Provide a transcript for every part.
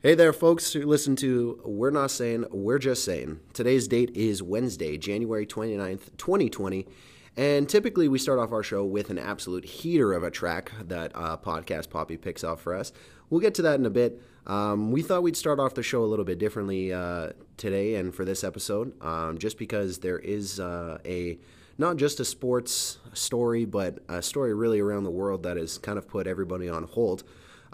Hey there, folks who listen to We're Not Saying, We're Just Saying. Today's date is Wednesday, January 29th, 2020. And typically we start off our show with an absolute heater of a track that uh, Podcast Poppy picks off for us. We'll get to that in a bit. Um, we thought we'd start off the show a little bit differently uh, today and for this episode, um, just because there is uh, a not just a sports story, but a story really around the world that has kind of put everybody on hold.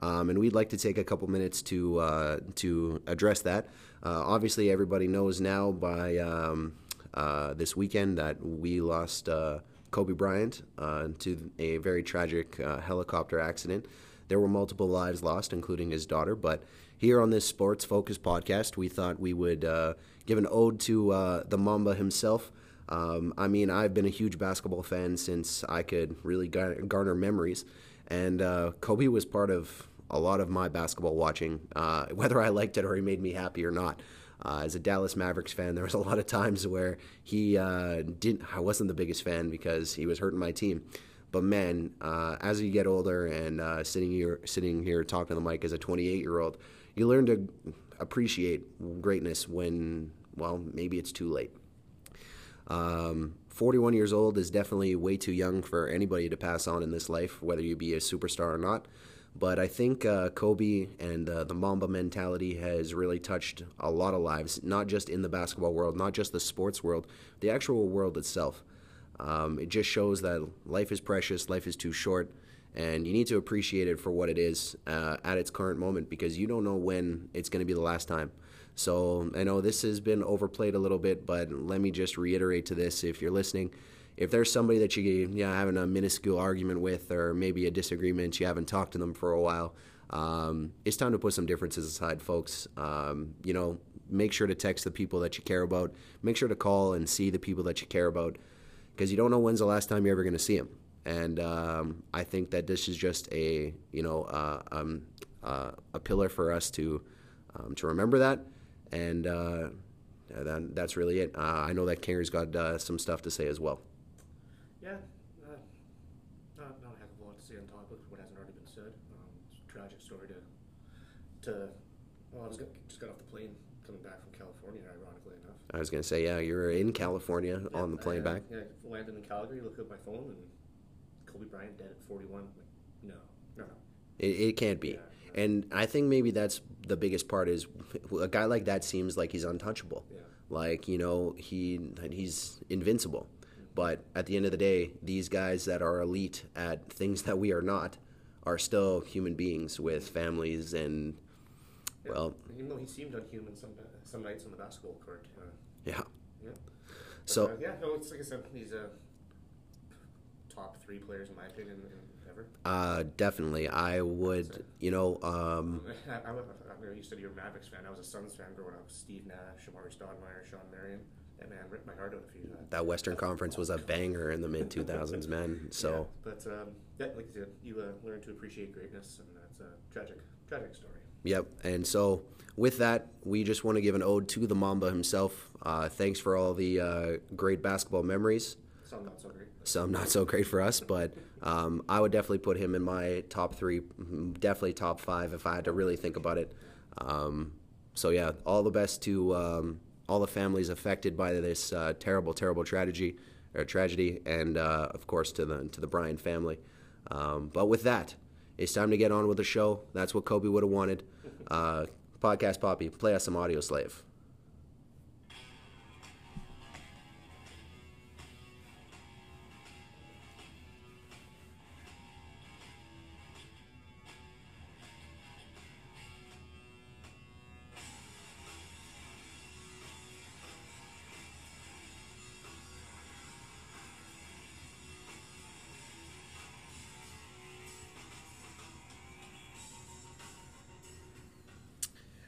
Um, and we'd like to take a couple minutes to uh, to address that. Uh, obviously, everybody knows now by um, uh, this weekend that we lost uh, Kobe Bryant uh, to a very tragic uh, helicopter accident. There were multiple lives lost, including his daughter. But here on this sports Focus podcast, we thought we would give an ode to the Mamba himself. Um, I mean, I've been a huge basketball fan since I could really garner memories. And uh, Kobe was part of a lot of my basketball watching, uh, whether I liked it or he made me happy or not. Uh, as a Dallas Mavericks fan, there was a lot of times where he uh, didn't. I wasn't the biggest fan because he was hurting my team. But man, uh, as you get older and uh, sitting here, sitting here talking to the mic as a 28 year old, you learn to appreciate greatness when, well, maybe it's too late. Um, 41 years old is definitely way too young for anybody to pass on in this life, whether you be a superstar or not. But I think uh, Kobe and uh, the Mamba mentality has really touched a lot of lives, not just in the basketball world, not just the sports world, the actual world itself. Um, it just shows that life is precious, life is too short, and you need to appreciate it for what it is uh, at its current moment because you don't know when it's going to be the last time. So I know this has been overplayed a little bit, but let me just reiterate to this if you're listening if there's somebody that you you know having a minuscule argument with or maybe a disagreement you haven't talked to them for a while um, it's time to put some differences aside folks um, you know make sure to text the people that you care about make sure to call and see the people that you care about because you don't know when's the last time you're ever going to see them and um, I think that this is just a you know uh, um, uh, a pillar for us to um, to remember that and uh, that, that's really it. Uh, I know that Kinger's got uh, some stuff to say as well. Yeah, uh, not, not a heck of a lot to say on top of what hasn't already been said. Um, it's a tragic story to, to well, I was just got off the plane coming back from California, ironically enough. I was going to say, yeah, you were in California yeah, on the plane I, back. Yeah, landed in Calgary, looked at my phone, and Kobe Bryant dead at 41. Like, no, no, no. It, it can't be. Yeah, And I think maybe that's the biggest part is a guy like that seems like he's untouchable. Yeah. Like, you know, he he's invincible. But at the end of the day, these guys that are elite at things that we are not are still human beings with families and, yeah. well. Even though he seemed unhuman some, some nights on the basketball court. Uh, yeah. Yeah. But, so. Uh, yeah, no, it's like I said, he's a top three players in my opinion ever. Uh, definitely. I would, you know. Um, I, I, I, you said you're a Mavericks fan. I was a Suns fan growing up. Steve Nash, Amar'e Stoudemire, Shawn Marion ripped my heart out a few times. That Western Conference was a banger in the mid 2000s, man. So, yeah, but um, yeah, like you said, you uh, learn to appreciate greatness, and that's a tragic, tragic story. Yep. And so, with that, we just want to give an ode to the Mamba himself. Uh, thanks for all the uh, great basketball memories. Some not so great. Some not so great for us, but um, I would definitely put him in my top three, definitely top five if I had to really think about it. Um, so yeah, all the best to um, all the families affected by this uh, terrible, terrible tragedy, or tragedy, and uh, of course to the to the Bryant family. Um, but with that, it's time to get on with the show. That's what Kobe would have wanted. Uh, Podcast Poppy, play us some Audioslave.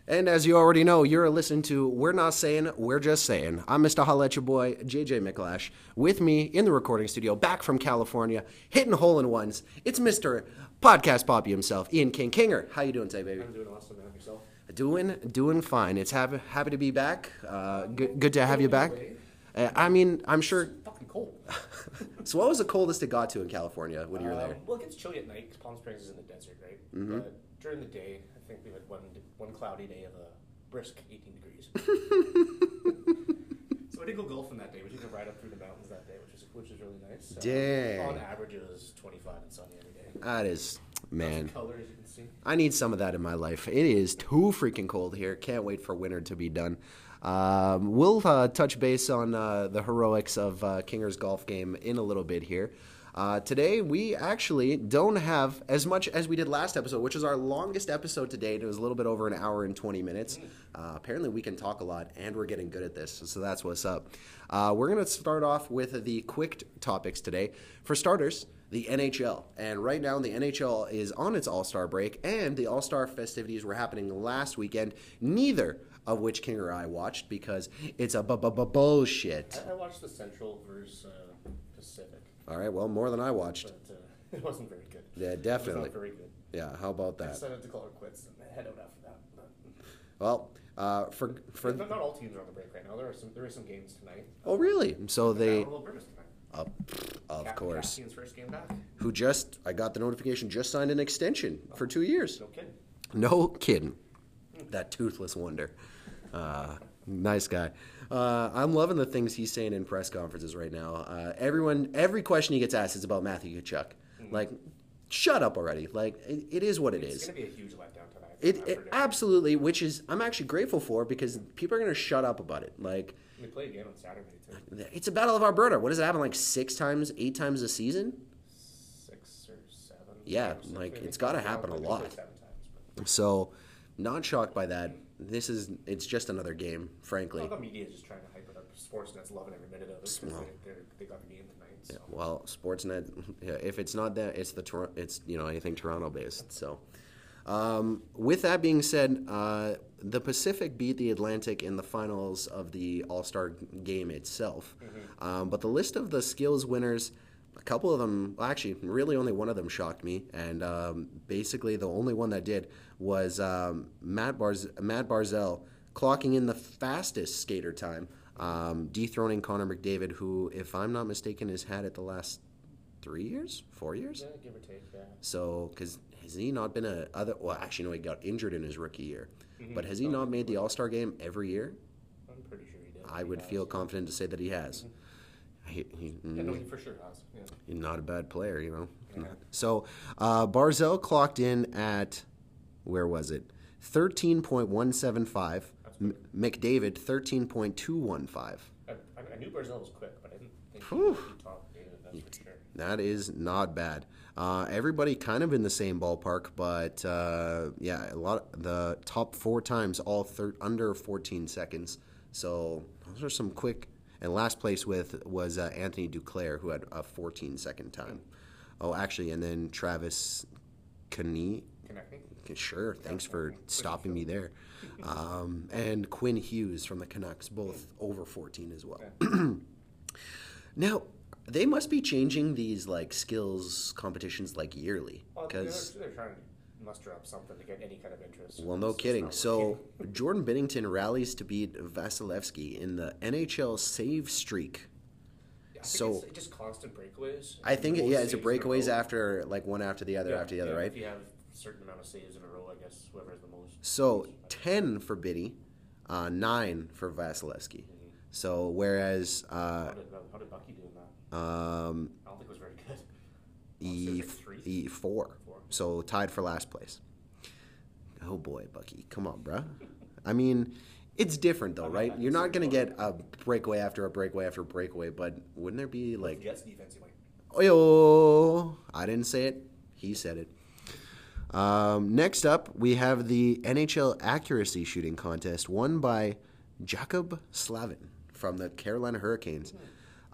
And as you already know, you're listening to We're Not Saying, We're Just Saying. I'm Mr. Holla at your boy, JJ McLash. With me in the recording studio, back from California, hitting hole in ones, it's Mr. Podcast Poppy himself, Ian King. Kinger, how you doing today, baby? I'm doing awesome, man. Yourself? Doing, doing fine. It's happy, happy to be back. Uh, good, good to have you back. Uh, I mean, I'm sure. It's fucking cold. so, what was the coldest it got to in California when you were there? Um, well, it gets chilly at night because Palm Springs is in the desert, right? Mhm. But during the day, think we had one one cloudy day of a brisk 18 degrees. so I did go golfing that day. We took a ride up through the mountains that day, which was which was really nice. Uh, Dang. On average, it was 25 and sunny every day. That is, man. Colors you can see. I need some of that in my life. It is too freaking cold here. Can't wait for winter to be done. Um, we'll uh, touch base on uh, the heroics of uh, Kinger's golf game in a little bit here. Uh, today, we actually don't have as much as we did last episode, which is our longest episode to date. It was a little bit over an hour and 20 minutes. Uh, apparently, we can talk a lot, and we're getting good at this, so that's what's up. Uh, we're going to start off with the quick topics today. For starters, the NHL. And right now, the NHL is on its All Star break, and the All Star festivities were happening last weekend. Neither of which King or I watched because it's a bu- bu- bu- bullshit. I, I watched the Central versus uh, Pacific, All right, well, more than I watched. but uh, it wasn't very good. Yeah, It definitely. was not very good. Yeah, how about that? I decided to call it quits and head out after that. But Well, uh, for for not, not all teams are on the break right now. There are some there are some games tonight. oh really? So they Battle of Alberta's tonight. uh, of Cap- course first game back. who just I got the notification just signed an extension for two years. No kidding. No kidding. That toothless wonder. Uh, nice guy. Uh, I'm loving the things he's saying in press conferences right now. Uh, everyone, every question he gets asked is about Matthew Tkachuk. Like, shut up already. Like, it, it is what it It's is. going to be a huge letdown tonight. It, it absolutely, which is I'm actually grateful for because people are going to shut up about it. Like, We play again on Saturday too. it's a battle of Alberta. What does it happen like six times, eight times a season? Six or seven. Yeah, like, it's gotta happen a lot. Times. So, not shocked by that. This is it's just another game, frankly. Well, the media is just trying to hype it up. Sportsnet's loving every minute of it Well. they, got the game tonight. So. Yeah, well, Sportsnet. Yeah, if it's not that, it's the Tor- it's you know anything Toronto based. So, um, with that being said, uh, the Pacific beat the Atlantic in the finals of the All Star game itself. Um, but the list of the skills winners, a couple of them, well, actually, really only one of them shocked me, and um, basically the only one that did was um, Matt Barz- Matt Barzal clocking in the fastest skater time, um, dethroning Connor McDavid, who, if I'm not mistaken, has had it the last three years, four years. Yeah, give or take. Yeah. So, because has he not been a other? Well, actually, no, he got injured in his rookie year. But has he not made the All Star game every year? I'm pretty sure he did. I He would has. feel confident to say that he has. He, he, Yeah, no, mm, for sure has. Yeah. he's not a bad player, you know. Yeah. So, uh, Barzal clocked in at where was it? Thirteen point one seven five. McDavid thirteen point two one five. I, I- I knew Barzal was quick, but I didn't think Whew. he would top David. That's for sure. That is not bad. Uh, everybody kind of in the same ballpark, but uh, yeah, a lot. Of the top four times, all thir- under 14 seconds. So those are some quick. And last place with was uh, Anthony Duclair, who had a 14 second time. Oh, actually, and then Travis Kane. Sure, thanks for stopping me there. Um, and Quinn Hughes from the Canucks, both over 14 as well. Now, they must be changing these like skills competitions like yearly Well, they're, because they're trying to muster up something to get any kind of interest. well, no It's kidding. So. Jordan Binnington rallies to beat Vasilevskiy in the NHL save streak. Yeah, I think so- it's just constant breakaways. I think Most yeah, it's a breakaways after like one after the other Yeah, after the other, yeah, right? If you have a certain amount of saves in a row, I guess whoever has the most. So ten for Biddy, uh, nine for Vasilevskiy. So whereas uh, How did, how did Bucky do in that? um, I don't think it was very good. E, like three? e four. So tied for last place. Oh boy, Bucky, come on, bruh. I mean, it's different though, right? You're not gonna get a breakaway after a breakaway after a breakaway, but wouldn't there be Like like, Jets defense, you might. oh, I didn't say it. He said it. Um, next up, we have the NHL accuracy shooting contest won by Jaccob Slavin from the Carolina Hurricanes.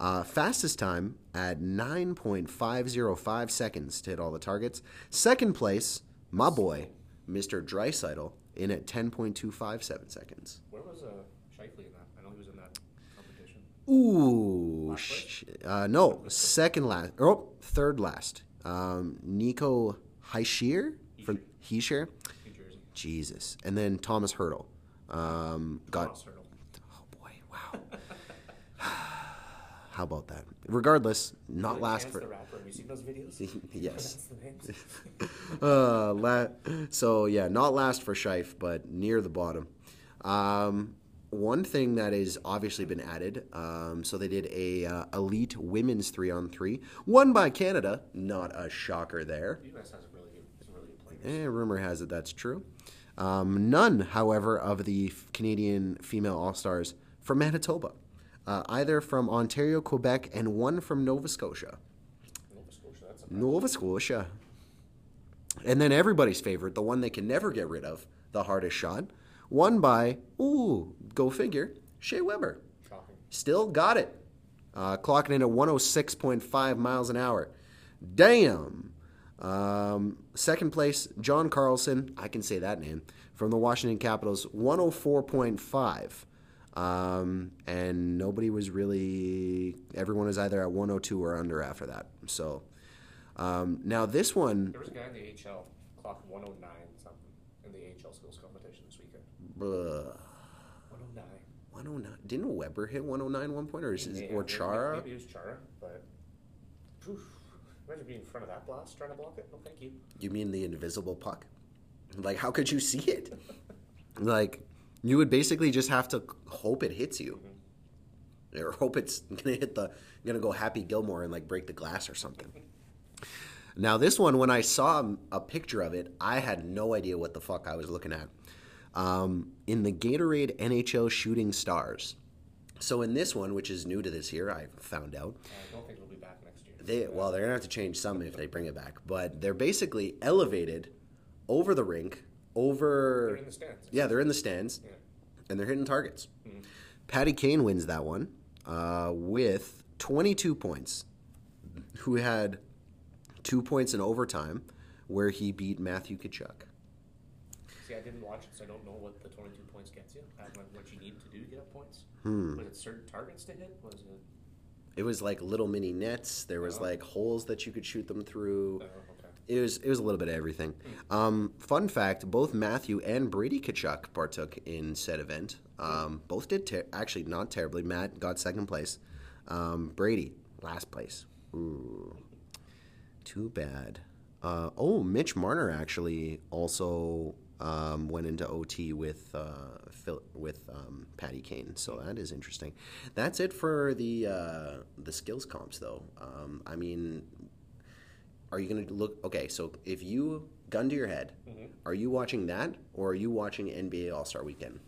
Uh, fastest time at 9.505 seconds to hit all the targets. Second place, my boy, Mr. Draisaitl, in at 10.257 seconds. Where was uh, Scheifele in that? I know he was in that competition. Ooh, sh- uh, no, second last, oh, third last. Um, Nico Hischier from Jersey. Jesus, and then Thomas Hertl. Um, got Hertl. oh boy, wow. How about that? Regardless, not Like last Chance for. the rapper. Have you seen those videos? Yes. That's the names. uh, la- so yeah, not last for Scheif, but near the bottom. Um, one thing that has obviously been added, um, so they did a uh, elite women's three on three, won by Canada. Not a shocker there. The U.S. has really good, some really good players. Eh, rumor has it that's true. Um, none, however, of the f- Canadian female All Stars from Manitoba, uh, either from Ontario, Quebec, and one from Nova Scotia. Nova Scotia, that's a Nova Scotia. And then everybody's favorite, the one they can never get rid of, the hardest shot, won by, ooh, go figure, Shea Weber. shocking. Still got it. Uh, clocking in at 106.5 miles an hour. Damn. Um, second place, John Carlson. I can say that name. From the Washington Capitals, 104.5. Um, and nobody was really, everyone was either at 102 or under after that. So um, now this one, There was a guy in the AHL clock 109 something in the AHL skills competition this weekend. uh, 109. 109. Didn't Weber hit 109 one point, or, is, Yeah, or maybe- Chara? Maybe it was Chara, but. Oof. Imagine being in front of that blast trying to block it. No, thank you. You mean the invisible puck? Like, how could you see it? like, you would basically just have to hope it hits you, or hope it's gonna hit the gonna go Happy Gilmore and like break the glass or something. Now, this one, when I saw a picture of it, I had no idea what the fuck I was looking at. Um, in the Gatorade NHL Shooting Stars. So in this one, which is new to this year, I found out. I don't think it'll be back next year. They well, they're gonna have to change some if they bring it back, but they're basically elevated over the rink, over. They're in the stands. Yeah, they're in the stands, Yeah. and they're hitting targets. Patty Kane wins that one uh, with 22 points, who had two points in overtime, where he beat Matthew Tkachuk. See, I didn't watch it, so I don't know what the 22 points gets you. I don't know what you need to do to get up points. Hmm. Was it certain targets to hit? Was it? It was like little mini nets. There was Oh. like holes that you could shoot them through. Oh. It was it was a little bit of everything. Um, fun fact: both Matthew and Brady Tkachuk partook in said event. Um, both did ter- actually not terribly. Matt got second place. Um, Brady last place. Ooh, too bad. Uh, oh, Mitch Marner actually also um, went into OT with uh, Phil- with um, Patty Kane. So that is interesting. That's it for the uh, the skills comps, though. Um, I mean, are you going to look okay so if you gun to your head are you watching that or are you watching nba all-star weekend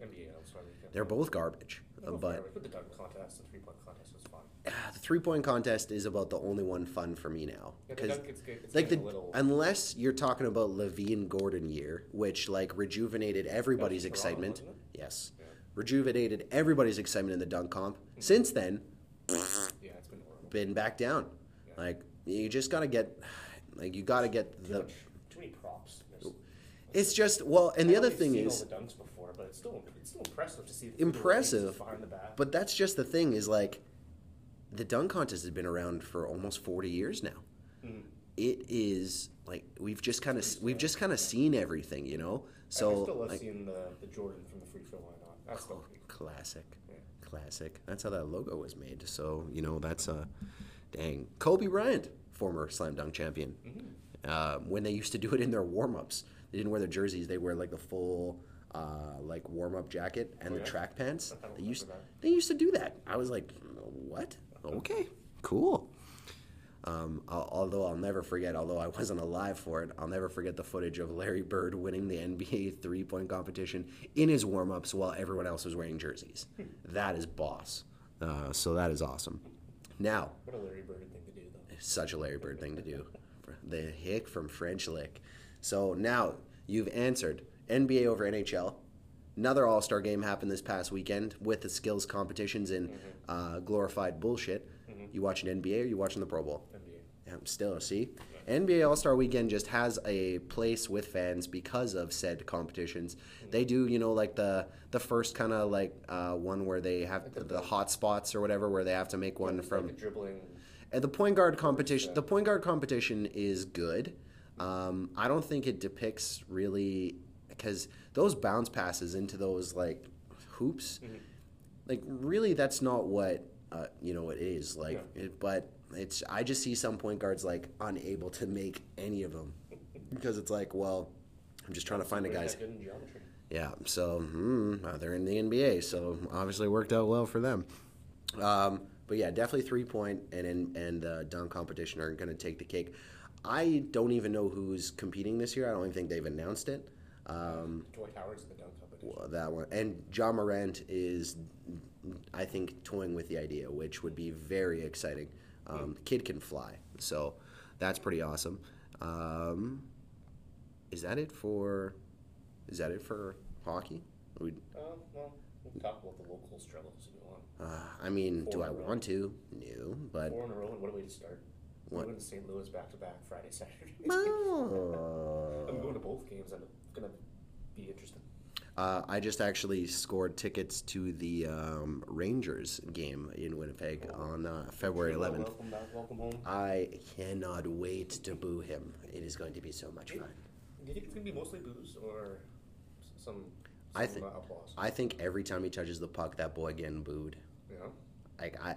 NBA All-Star Weekend. they're both garbage uh, but with the dunk contest, the three-point contest was fun. ah, the three-point contest is about the only one fun for me now because dunk, it's, good- it's like the a little. unless you're talking about LaVine Gordon year, which like rejuvenated everybody's Toronto, excitement. Yes, Yeah. rejuvenated everybody's excitement in the dunk comp. Since then, yeah, it's been horrible. been back down. Yeah. Like you just gotta get, like you gotta get Too the. much, too many props. There's- It's just well, and the other thing seen is, all the dunks before, but it's still it's still impressive to see. the Impressive, rings behind the back. But that's just the thing is like the dunk contest has been around for almost 40 years now. Mhm. It is like we've just kind of we've just kind of seen everything, you know. So I still love like, seeing the, the Jordan from the free throw line on. That's still pretty cool. classic, Yeah. classic. That's how that logo was made. So you know that's a dang Kobe Bryant, former slam dunk champion. Mm-hmm. Uh, when they used to do it in their warm ups, they didn't wear their jerseys. They wear like the full. Uh, like warm up jacket and Oh, the yeah? track pants. They used remember they used to do that. I was like, what? Okay, cool. Um, al- although I'll never forget, although I wasn't alive for it, I'll never forget the footage of Larry Bird winning the NBA three point competition in his warm ups while everyone else was wearing jerseys. that is boss. Uh, so that is awesome. Now, What a Larry Bird thing do, though. Such a Larry Bird thing to do. The hick from French lick. So now you've answered NBA over NHL. Another All Star game happened this past weekend with the skills competitions and uh, glorified bullshit. You watching NBA or you watching the Pro Bowl? NBA. Yeah, still, see? NBA All Star Weekend just has a place with fans because of said competitions. They do, you know, like the the first kind of like uh, one where they have the, the hot spots or whatever, where they have to make one from like dribbling. And the point guard competition, the point guard competition is good. Um, I don't think it depicts really because those bounce passes into those like hoops, like really, that's not what uh, you know, it is like, it, but it's I just see some point guards like unable to make any of them because it's like, well, I'm just trying to find a guy's. that good in geometry. Yeah, so uh, they're in the NBA, so obviously it worked out well for them. Um, but yeah, definitely three point and and, and uh, dunk competition are going to take the cake. I don't even know who's competing this year. I don't even think they've announced it. Um, Dwight Howard's in the dunk competition. well, that one and John Morant is, I think, toying with the idea, which would be very exciting. Um, kid can fly, so that's pretty awesome. Um, is that it for? Is that it for hockey? We, Uh, well, we'll talk about the local struggles if you want. Uh, I mean, do I want to? No, but Four in a row, and what a way to start. What? I'm going to St. Louis back to back Friday, Saturday. Oh. I'm going to both games, I'm going to be interested. Uh, I just actually scored tickets to the um, Rangers game in Winnipeg on uh, February 11th. Welcome back, welcome home. I cannot wait to boo him. It is going to be so much fun. Do you think it's going to be mostly booze or some, some I think- uh, applause? I think every time he touches the puck, that boy getting booed. Like I,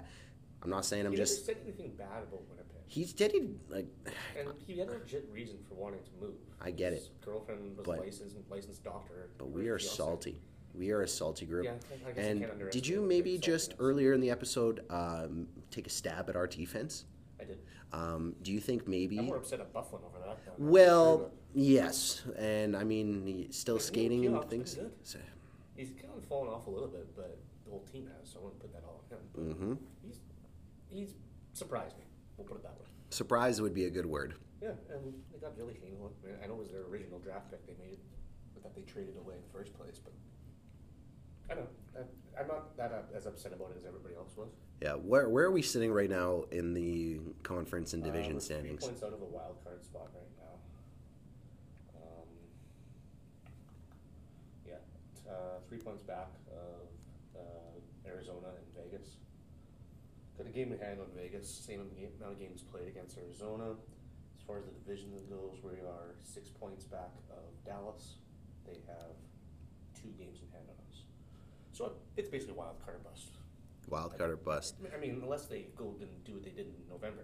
I'm not saying I'm he just. never said anything bad about Winnipeg. He did he like. And he had a legit reason for wanting to move. I get His girlfriend was but- licensed licensed doctor. But we are salty. We are a salty group. Yeah, I guess I and did you maybe just earlier in the episode um, take a stab at our defense? I did. Um, do you think maybe? I'm more upset at Byfuglien over that. than- Well, yes, and I mean he's still skating and things. He's kind of fallen off a little bit, but whole team has. So I wouldn't put that all on him. But hmm he's he's surprised me. We'll put it that way. Surprise would be a good word. Yeah, and they got Billy Hamel. I, mean, I know it was their original draft pick they made, but that they traded away in the first place. But I don't know. I, I'm not that uh, as upset about it as everybody else was. Yeah, where where are we sitting right now in the conference and Uh, division we're standings? Three points out of a wild card spot right now. Um, yeah, t- uh, three points back of uh, Arizona and Vegas. Got a game in hand on Vegas. Same amount of games played against Arizona. As far as the division goes, we are six points back of Dallas. They have two games in hand on us. So it's basically wild card or bust. Wild card or bust? I mean, unless they go and do what they did in November,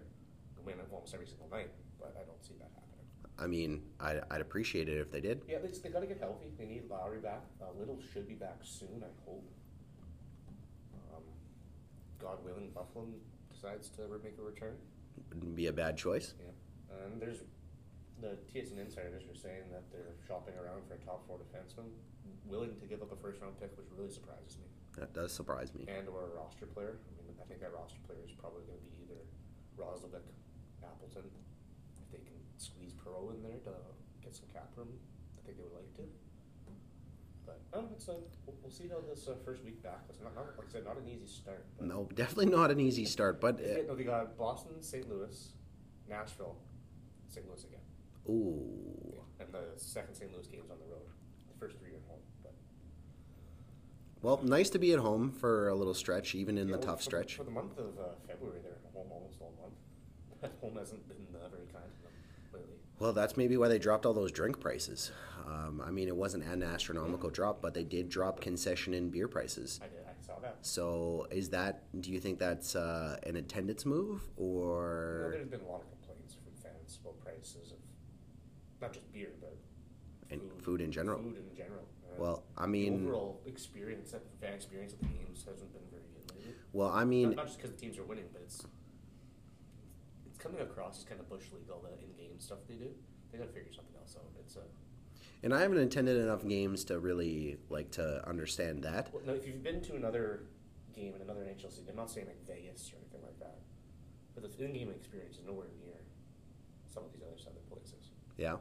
win almost every single night, but I don't see that happening. I mean, I'd, I'd appreciate it if they did. Yeah, they, just- they got to get healthy. They need Lowry back. Uh, Little should be back soon, I hope. God willing, Buffalo decides to make a return. Wouldn't be a bad choice. Yeah, and there's the TSN insiders are saying that they're shopping around for a top four defenseman, willing to give up a first round pick, which really surprises me. That does surprise me. and or a roster player. I mean, I think that roster player is probably going to be either Roslovic, Appleton. If they can squeeze Perreault in there to get some cap room, I think they would like to. But oh, it's a, we'll, we'll see how this uh, first week back was. Not, not, like I said, not an easy start. But No, definitely not an easy start, but uh, no, they got Boston, St. Louis, Nashville, St. Louis again. ooh, Yeah. And the second St. Louis game's on the road. The first three are home. But well, nice to be at home for a little stretch, even in Yeah, the well, tough for, stretch. For the month of uh, February, they're home almost all month. Home hasn't been uh, very kind to them lately. Well, that's maybe why they dropped all those drink prices. Um, I mean, it wasn't an astronomical drop, but they did drop concession and beer prices. I did. I saw that. So, is that? Do you think that's uh, an attendance move, or there's been a lot of complaints from fans about prices of not just beer, but and food in general? Food in general. Uh, Well, I the mean, overall experience, that fan experience of the games hasn't been very good lately. well, I mean, not, not just because the teams are winning, but it's coming across as kind of bush league. All the in-game stuff they do, they got to figure something else out. It's a and I haven't attended enough games to really like to understand that. Well, no, if you've been to another game in another NHL city, I'm not saying like Vegas or anything like that, but the in-game experience is nowhere near some of these other other places. Yeah,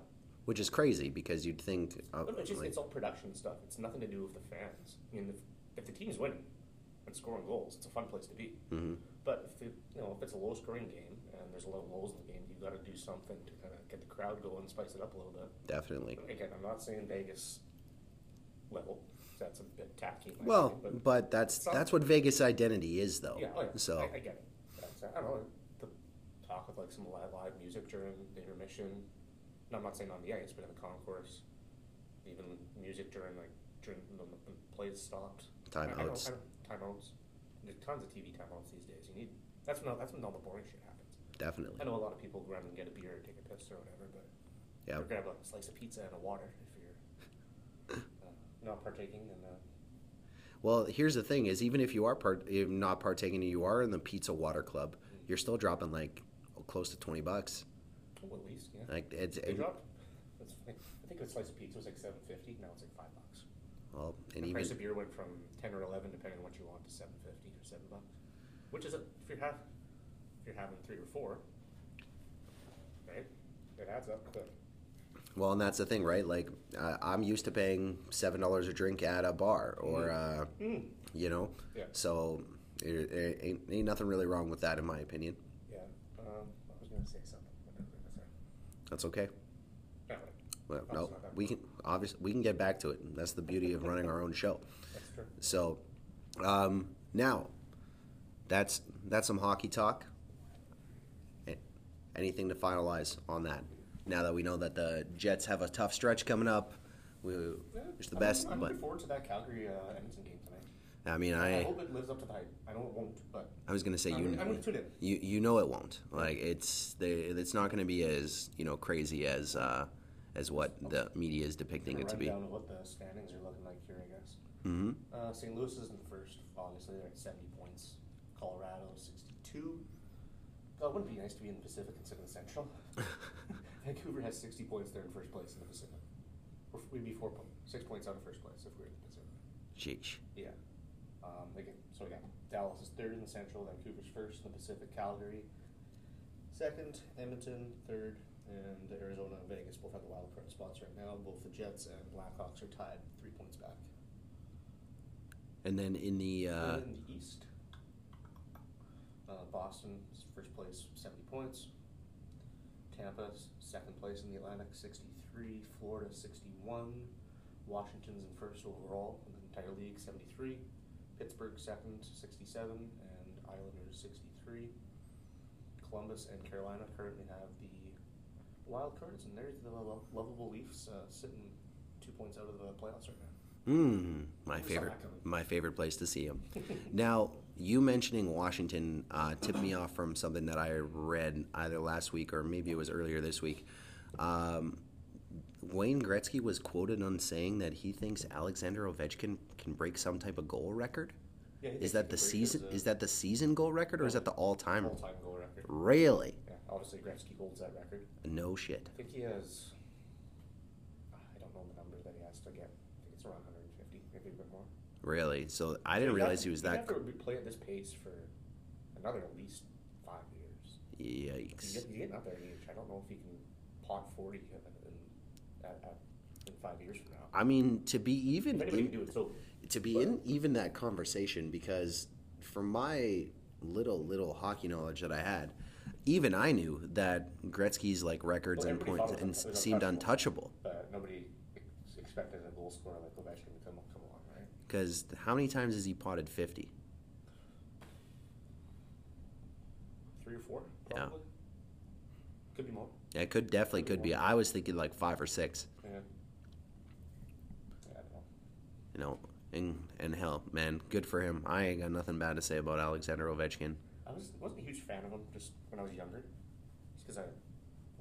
which is crazy because you'd think. Uh, But it's just like- it's all production stuff. It's nothing to do with the fans. I mean, if, if the team's winning and scoring goals, it's a fun place to be. Mhm. But if you know if it's a low-scoring game and there's a lot of goals in the game, you got to do something to kind of get the crowd going, spice it up a little bit. definitely. Again, I'm not saying Vegas level. That's a bit tacky. Well, opinion, but that's that's what Vegas identity is, though. Yeah, oh yeah. So I, I get it. That's, I don't know. The talk of like some live, live music during the intermission. No, I'm not saying on the ice, but in the concourse. Even music during like during when the plays stopped. I- I don't- timeouts. I don't- timeouts. there's tons of TV timeouts these days. You need that's when all, that's when all the boring shit happens. Definitely. I know a lot of people run and get a beer or take a piss or whatever, but Yeah. or grab a slice of pizza and a water if you're uh, not partaking. And uh, Well, here's the thing: is even if you are part, if not partaking, you are in the Pizza Water Club. You're still dropping like close to twenty bucks. oh, at least yeah. Like it's They and, dropped. That's, I think a slice of pizza was like seven fifty. Now it's like five bucks. well, and the even price of beer went from ten or eleven, depending on what you want, to seven fifty or seven bucks. Which is a, if you're have if you're having three or four, right? It adds up quick. well, and that's the thing, right? Like uh, I'm used to paying seven dollars a drink at a bar, or uh, Mm. you know, Yeah. so it, it ain't, ain't nothing really wrong with that, in my opinion. Yeah. Um, I was gonna say something. What was I gonna say? That's okay. Well, no, that we can obviously we can get back to it. That's the beauty of running our own show. that's true. So, um, now, that's that's some hockey talk. Anything to finalize on that? Now that we know that the Jets have a tough stretch coming up, we wish the I'm- best. I'm but looking forward to that Calgary uh, Edmonton game tonight. I mean, I I hope it lives up to the hype. I know it won't, but I was gonna say I'm, you gonna, I'm gonna tune in. you you know it won't. Like it's they, it's not gonna be as you know crazy as uh, as what the media is depicting it to be. down what the standings are looking like here, I guess. Mm-hmm. Uh, St. Louis is in first. Obviously, they're at 70 points. Colorado, 62. Oh, it wouldn't be nice to be in the Pacific instead of the Central. Vancouver has 60 points. They're in first place in the Pacific. We're, we'd be four points, six points out of first place if we were in the Pacific. Sheesh. Yeah. Um, they get, so yeah, Dallas is third in the Central. Vancouver's first in the Pacific. Calgary second. Edmonton third. And Arizona and Vegas both have the wild card spots right now. Both the Jets and Blackhawks are tied, three points back. And then in the uh, And in the East, uh, Boston is first place, 70 points. Tampa's second place in the Atlantic, 63. Florida, 61. Washington's in first overall in the entire league, 73. Pittsburgh second, 67. And Islanders, 63. Columbus and Carolina currently have the wild cards, and there's the lo- lovable Leafs uh, sitting two points out of the playoffs right now. Mm, my favorite, my favorite place to see him. now, you mentioning Washington uh, tipped me off from something that I read either last week or maybe it was earlier this week. Um, Wayne Gretzky was quoted on saying that he thinks Alexander Ovechkin can break some type of goal record. Yeah, Is that the season? uh, Is that the season goal record, or is that the all-time? all-time goal record? Really? Yeah, obviously Gretzky holds that record. No shit. I think he has. I don't know the number that he has to get. I think it's around 150, maybe a bit more. Really? So I didn't realize he was that. have to be- play at this pace for another at least five years. He's Yikes! getting, he's getting up there in age. I don't know if he can pot 40 in, at, at, in five years from now. I mean, to be even in, do it, so to be in even that conversation because from my little little hockey knowledge that I had, even I knew that Gretzky's like records Well, and points and seemed untouchable. uh, nobody expected a goal scorer like Ovechkin to come, come along, right? Because how many times has he potted fifty? Three or four, Yeah. Could be more. Yeah, it could definitely could be. I was thinking like five or six. Yeah. Yeah, I don't know. You know, and and hell, man, good for him. I ain't got nothing bad to say about Alexander Ovechkin. I was wasn't a huge fan of him just when I was younger, just because I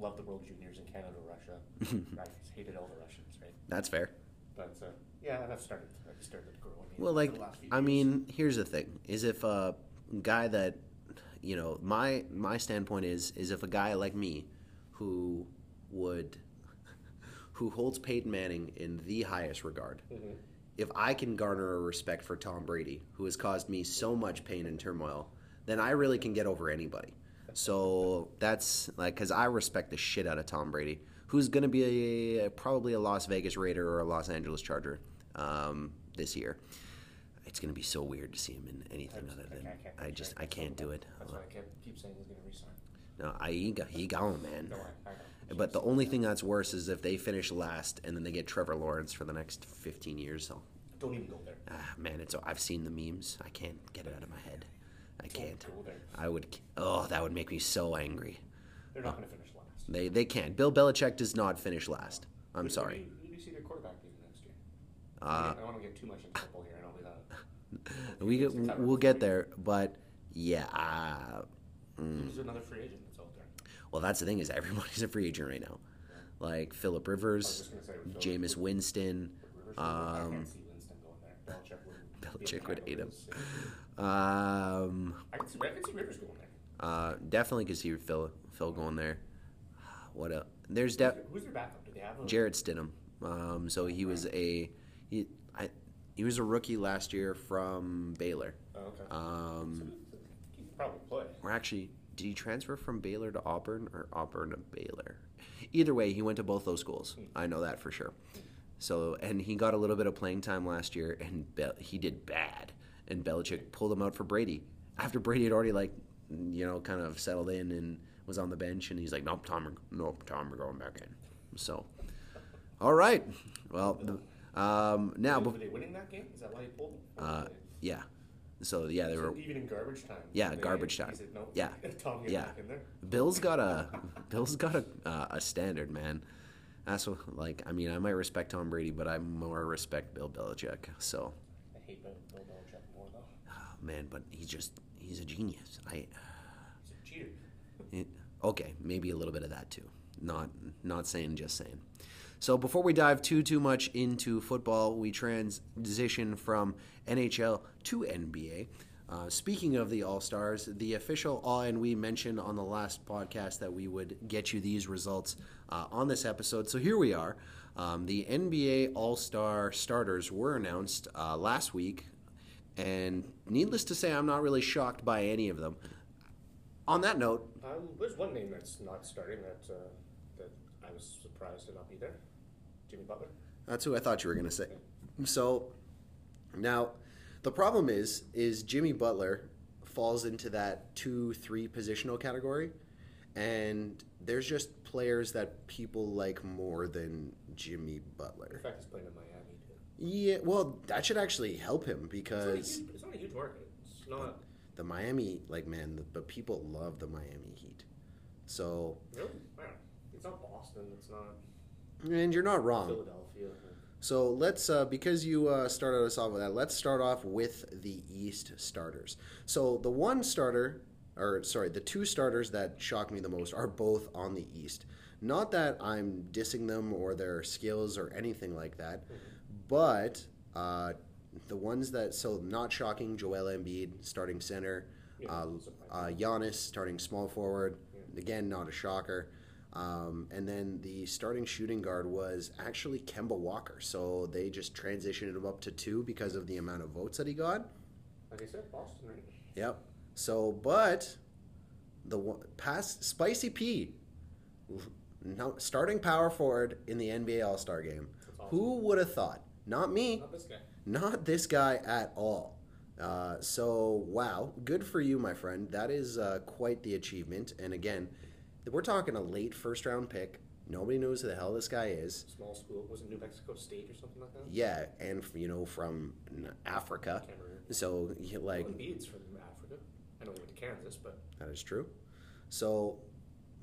loved the World Juniors in Canada, Russia. I hated all the Russians, right? That's fair. But uh, yeah, that started that started to grow on me. Well, like, the last few I mean, here's the thing: is if a guy that, you know, my my standpoint is is if a guy like me, who would, who holds Peyton Manning in the highest regard, Mhm. if I can garner a respect for Tom Brady, who has caused me so much pain and turmoil, then I really can get over anybody. So that's like because I respect the shit out of Tom Brady, who's going to be a, probably a Las Vegas Raider or a Los Angeles Charger um, this year. It's going to be so weird to see him in anything other than I can't I just. I can't do it. That's why I kept keep saying he's going to resign. No, I he got he gone man. No, I, I. But the only thing that's worse is if they finish last and then they get Trevor Lawrence for the next 15 years. So, don't even go there. ah, man, it's I've seen the memes. I can't get it out of my head. I can't. go there. I would. Oh, that would make me so angry. They're not going to finish last. They they can't. Bill Belichick does not finish last. I'm Who- sorry. Who do, you, who do you see their quarterback being next year? Uh, I don't want to get too much into football here. I don't do that. we get, we'll get there, but yeah. Uh, Who's another free agent that's out there? well, that's the thing is everybody's a free agent right now. Like Philip Rivers, just gonna say with Jameis Winston. Rivers, um, Winston going there. Belichick would. be Belichick would hate him. Um, I can see. I can see Rivers going there. uh, definitely could see Phil Phil going there. What a there's de- Who's their backup? Do they have a Jarrett Stidham. Um, so he was a he I, he was a rookie last year from Baylor. Oh, okay. Um, he could probably play. or actually, did he transfer from Baylor to Auburn or Auburn to Baylor? Either way, he went to both those schools. I know that for sure. So and he got a little bit of playing time last year, and Be- he did bad. And Belichick pulled him out for Brady after Brady had already like you know kind of settled in and was on the bench, and he's like, "Nope, Tom, we're- nope, Tom, we're going back in." So, all right, well, the, um, now, Were they winning that game? Is that why he pulled? Or uh, yeah, so yeah, they so were. even in garbage time. Yeah, they- garbage time. said, no. Yeah. Yeah. back in there. Bill's got a Bill's got a uh, a standard, man. That's what, like I mean I might respect Tom Brady, but I more respect Bill Belichick. So I hate Bill, Bill Belichick more though. oh, man, but he's just he's a genius. I He's a cheater. it, okay, maybe a little bit of that too. Not not saying, just saying. So before we dive too too much into football, we transition from NHL to NBA. Uh, speaking of the All Stars, the official All and we mentioned on the last podcast that we would get you these results uh, on this episode. So here we are. Um, the NBA All Star starters were announced uh, last week, and needless to say, I'm not really shocked by any of them. On that note, Um, there's one name that's not starting that uh, that I was surprised to not be there. Jimmy Butler. That's who I thought you were going to say. So now the problem is is Jimmy Butler falls into that 2-3 positional category and there's just players that people like more than Jimmy Butler. In fact, he's playing in Miami too. Yeah, well, that should actually help him It's not, a because huge, it's not a huge market. It's not the Miami like man, the, but people love the Miami Heat. So, really. Wow. It's not Boston. It's not and you're not wrong. Philadelphia. So let's, uh, because you uh, started us off with that, let's start off with the East starters. So the one starter, or sorry, the two starters that shock me the most are both on the East. Not that I'm dissing them or their skills or anything like that, but uh, the ones that, so not shocking, Joel Embiid, starting center, Yeah, uh, uh, Giannis, starting small forward, again, not a shocker. Um, and then the starting shooting guard was actually Kemba Walker. So they just transitioned him up to two because of the amount of votes that he got. Like I said, Boston, right? Yep. So, but the one, past Spicy P, no, starting power forward in the NBA All Star game. Awesome. Who would have thought? Not me. Not this guy. Not this guy at all. Uh, so, wow, good for you, my friend. That is uh, quite the achievement. And again, we're talking a late first round pick. Nobody knows who the hell this guy is. Small school. Was it New Mexico State or something like that? Yeah, and you know from Africa. So, you- like, Like Embiid's from Africa. I know he went to Kansas, but That is true. So,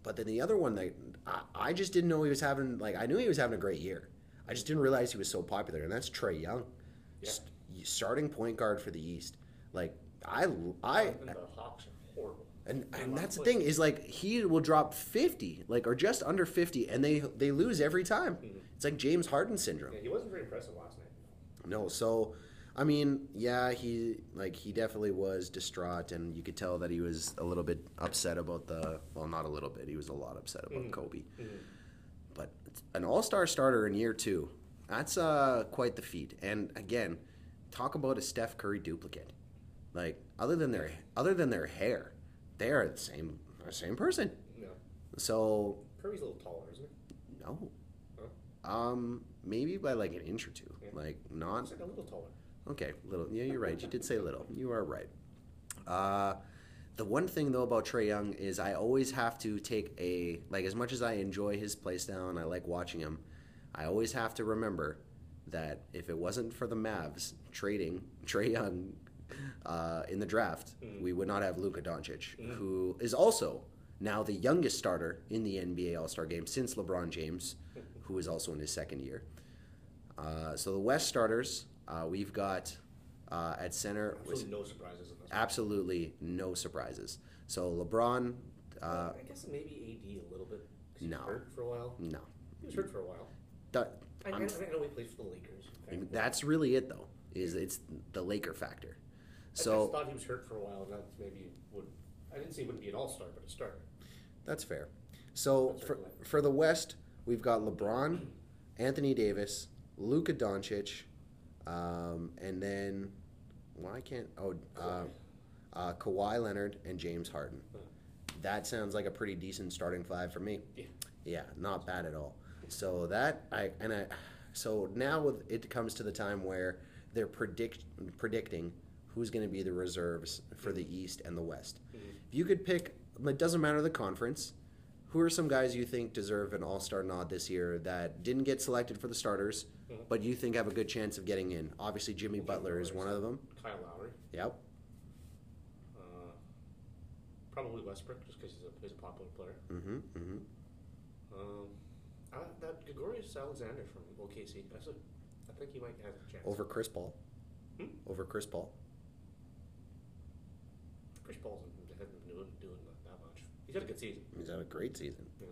but then the other one that I, I just didn't know he was having, like, I knew he was having a great year. I just didn't realize he was so popular, and that's Trae Young, Yeah. St- starting point guard for the East. Like, I, I, and the Hawks. And, and that's the thing is like he will drop fifty, like, or just under fifty, and they they lose every time. Mm-hmm. It's like James Harden syndrome. Yeah, he wasn't very impressive last night. No, so I mean, yeah, he like he definitely was distraught, and you could tell that he was a little bit upset about the well, not a little bit. He was a lot upset about mm-hmm. Kobe. Mm-hmm. But an All-Star starter in year two, that's uh quite the feat. And again, talk about a Steph Curry duplicate. Like other than their other than their hair, they are the same same person. No. So Curry's a little taller, isn't he? no, Huh? um, maybe by like an inch or two. Yeah. Like not He's like a little taller. Okay, little. Yeah, you're right. You did say little. You are right. Uh, the one thing though about Trae Young is I always have to take a like as much as I enjoy his play style and I like watching him, I always have to remember that if it wasn't for the Mavs trading Trae Young uh, in the draft, we would not have Luka Doncic, who is also now the youngest starter in the NBA All Star game since LeBron James, who is also in his second year. Uh, so the West starters, uh, we've got uh, at center. Absolutely no surprises in this. one. absolutely no surprises. So LeBron, uh, I guess maybe AD a little bit. No. hurt for a while. no. He was hurt for a while. That- I, I, know he plays for the Lakers. that's really it though. Is it's the Laker factor. I just So thought he was hurt for a while, and that maybe would. I didn't say he wouldn't be an All Star, but a starter. that's fair. So That's for, play. for the West, we've got LeBron, Anthony Davis, Luka Doncic, um, and then why can't. Oh, uh, uh, Kawhi Leonard and James Harden. That sounds like a pretty decent starting five for me. Yeah. Yeah, not bad at all. So that I and I, so now with it comes to the time where they're predict predicting who's going to be the reserves for the East and the West. If you could pick, it doesn't matter the conference. Who are some guys you think deserve an All Star nod this year that didn't get selected for the starters, but you think have a good chance of getting in? Obviously, Jimmy Butler is one of them. Kyle Lowry. Yep. Uh, probably Westbrook, just because he's a, he's a popular player. Mm-hmm. Mm-hmm. Um, uh, that Gregorius Alexander from OKC. That's a, I think he might have a chance. Over Chris Paul. Hmm? Over Chris Paul. Chris Paul hasn't been doing, doing that much. He's had a good season. He's had a great season know.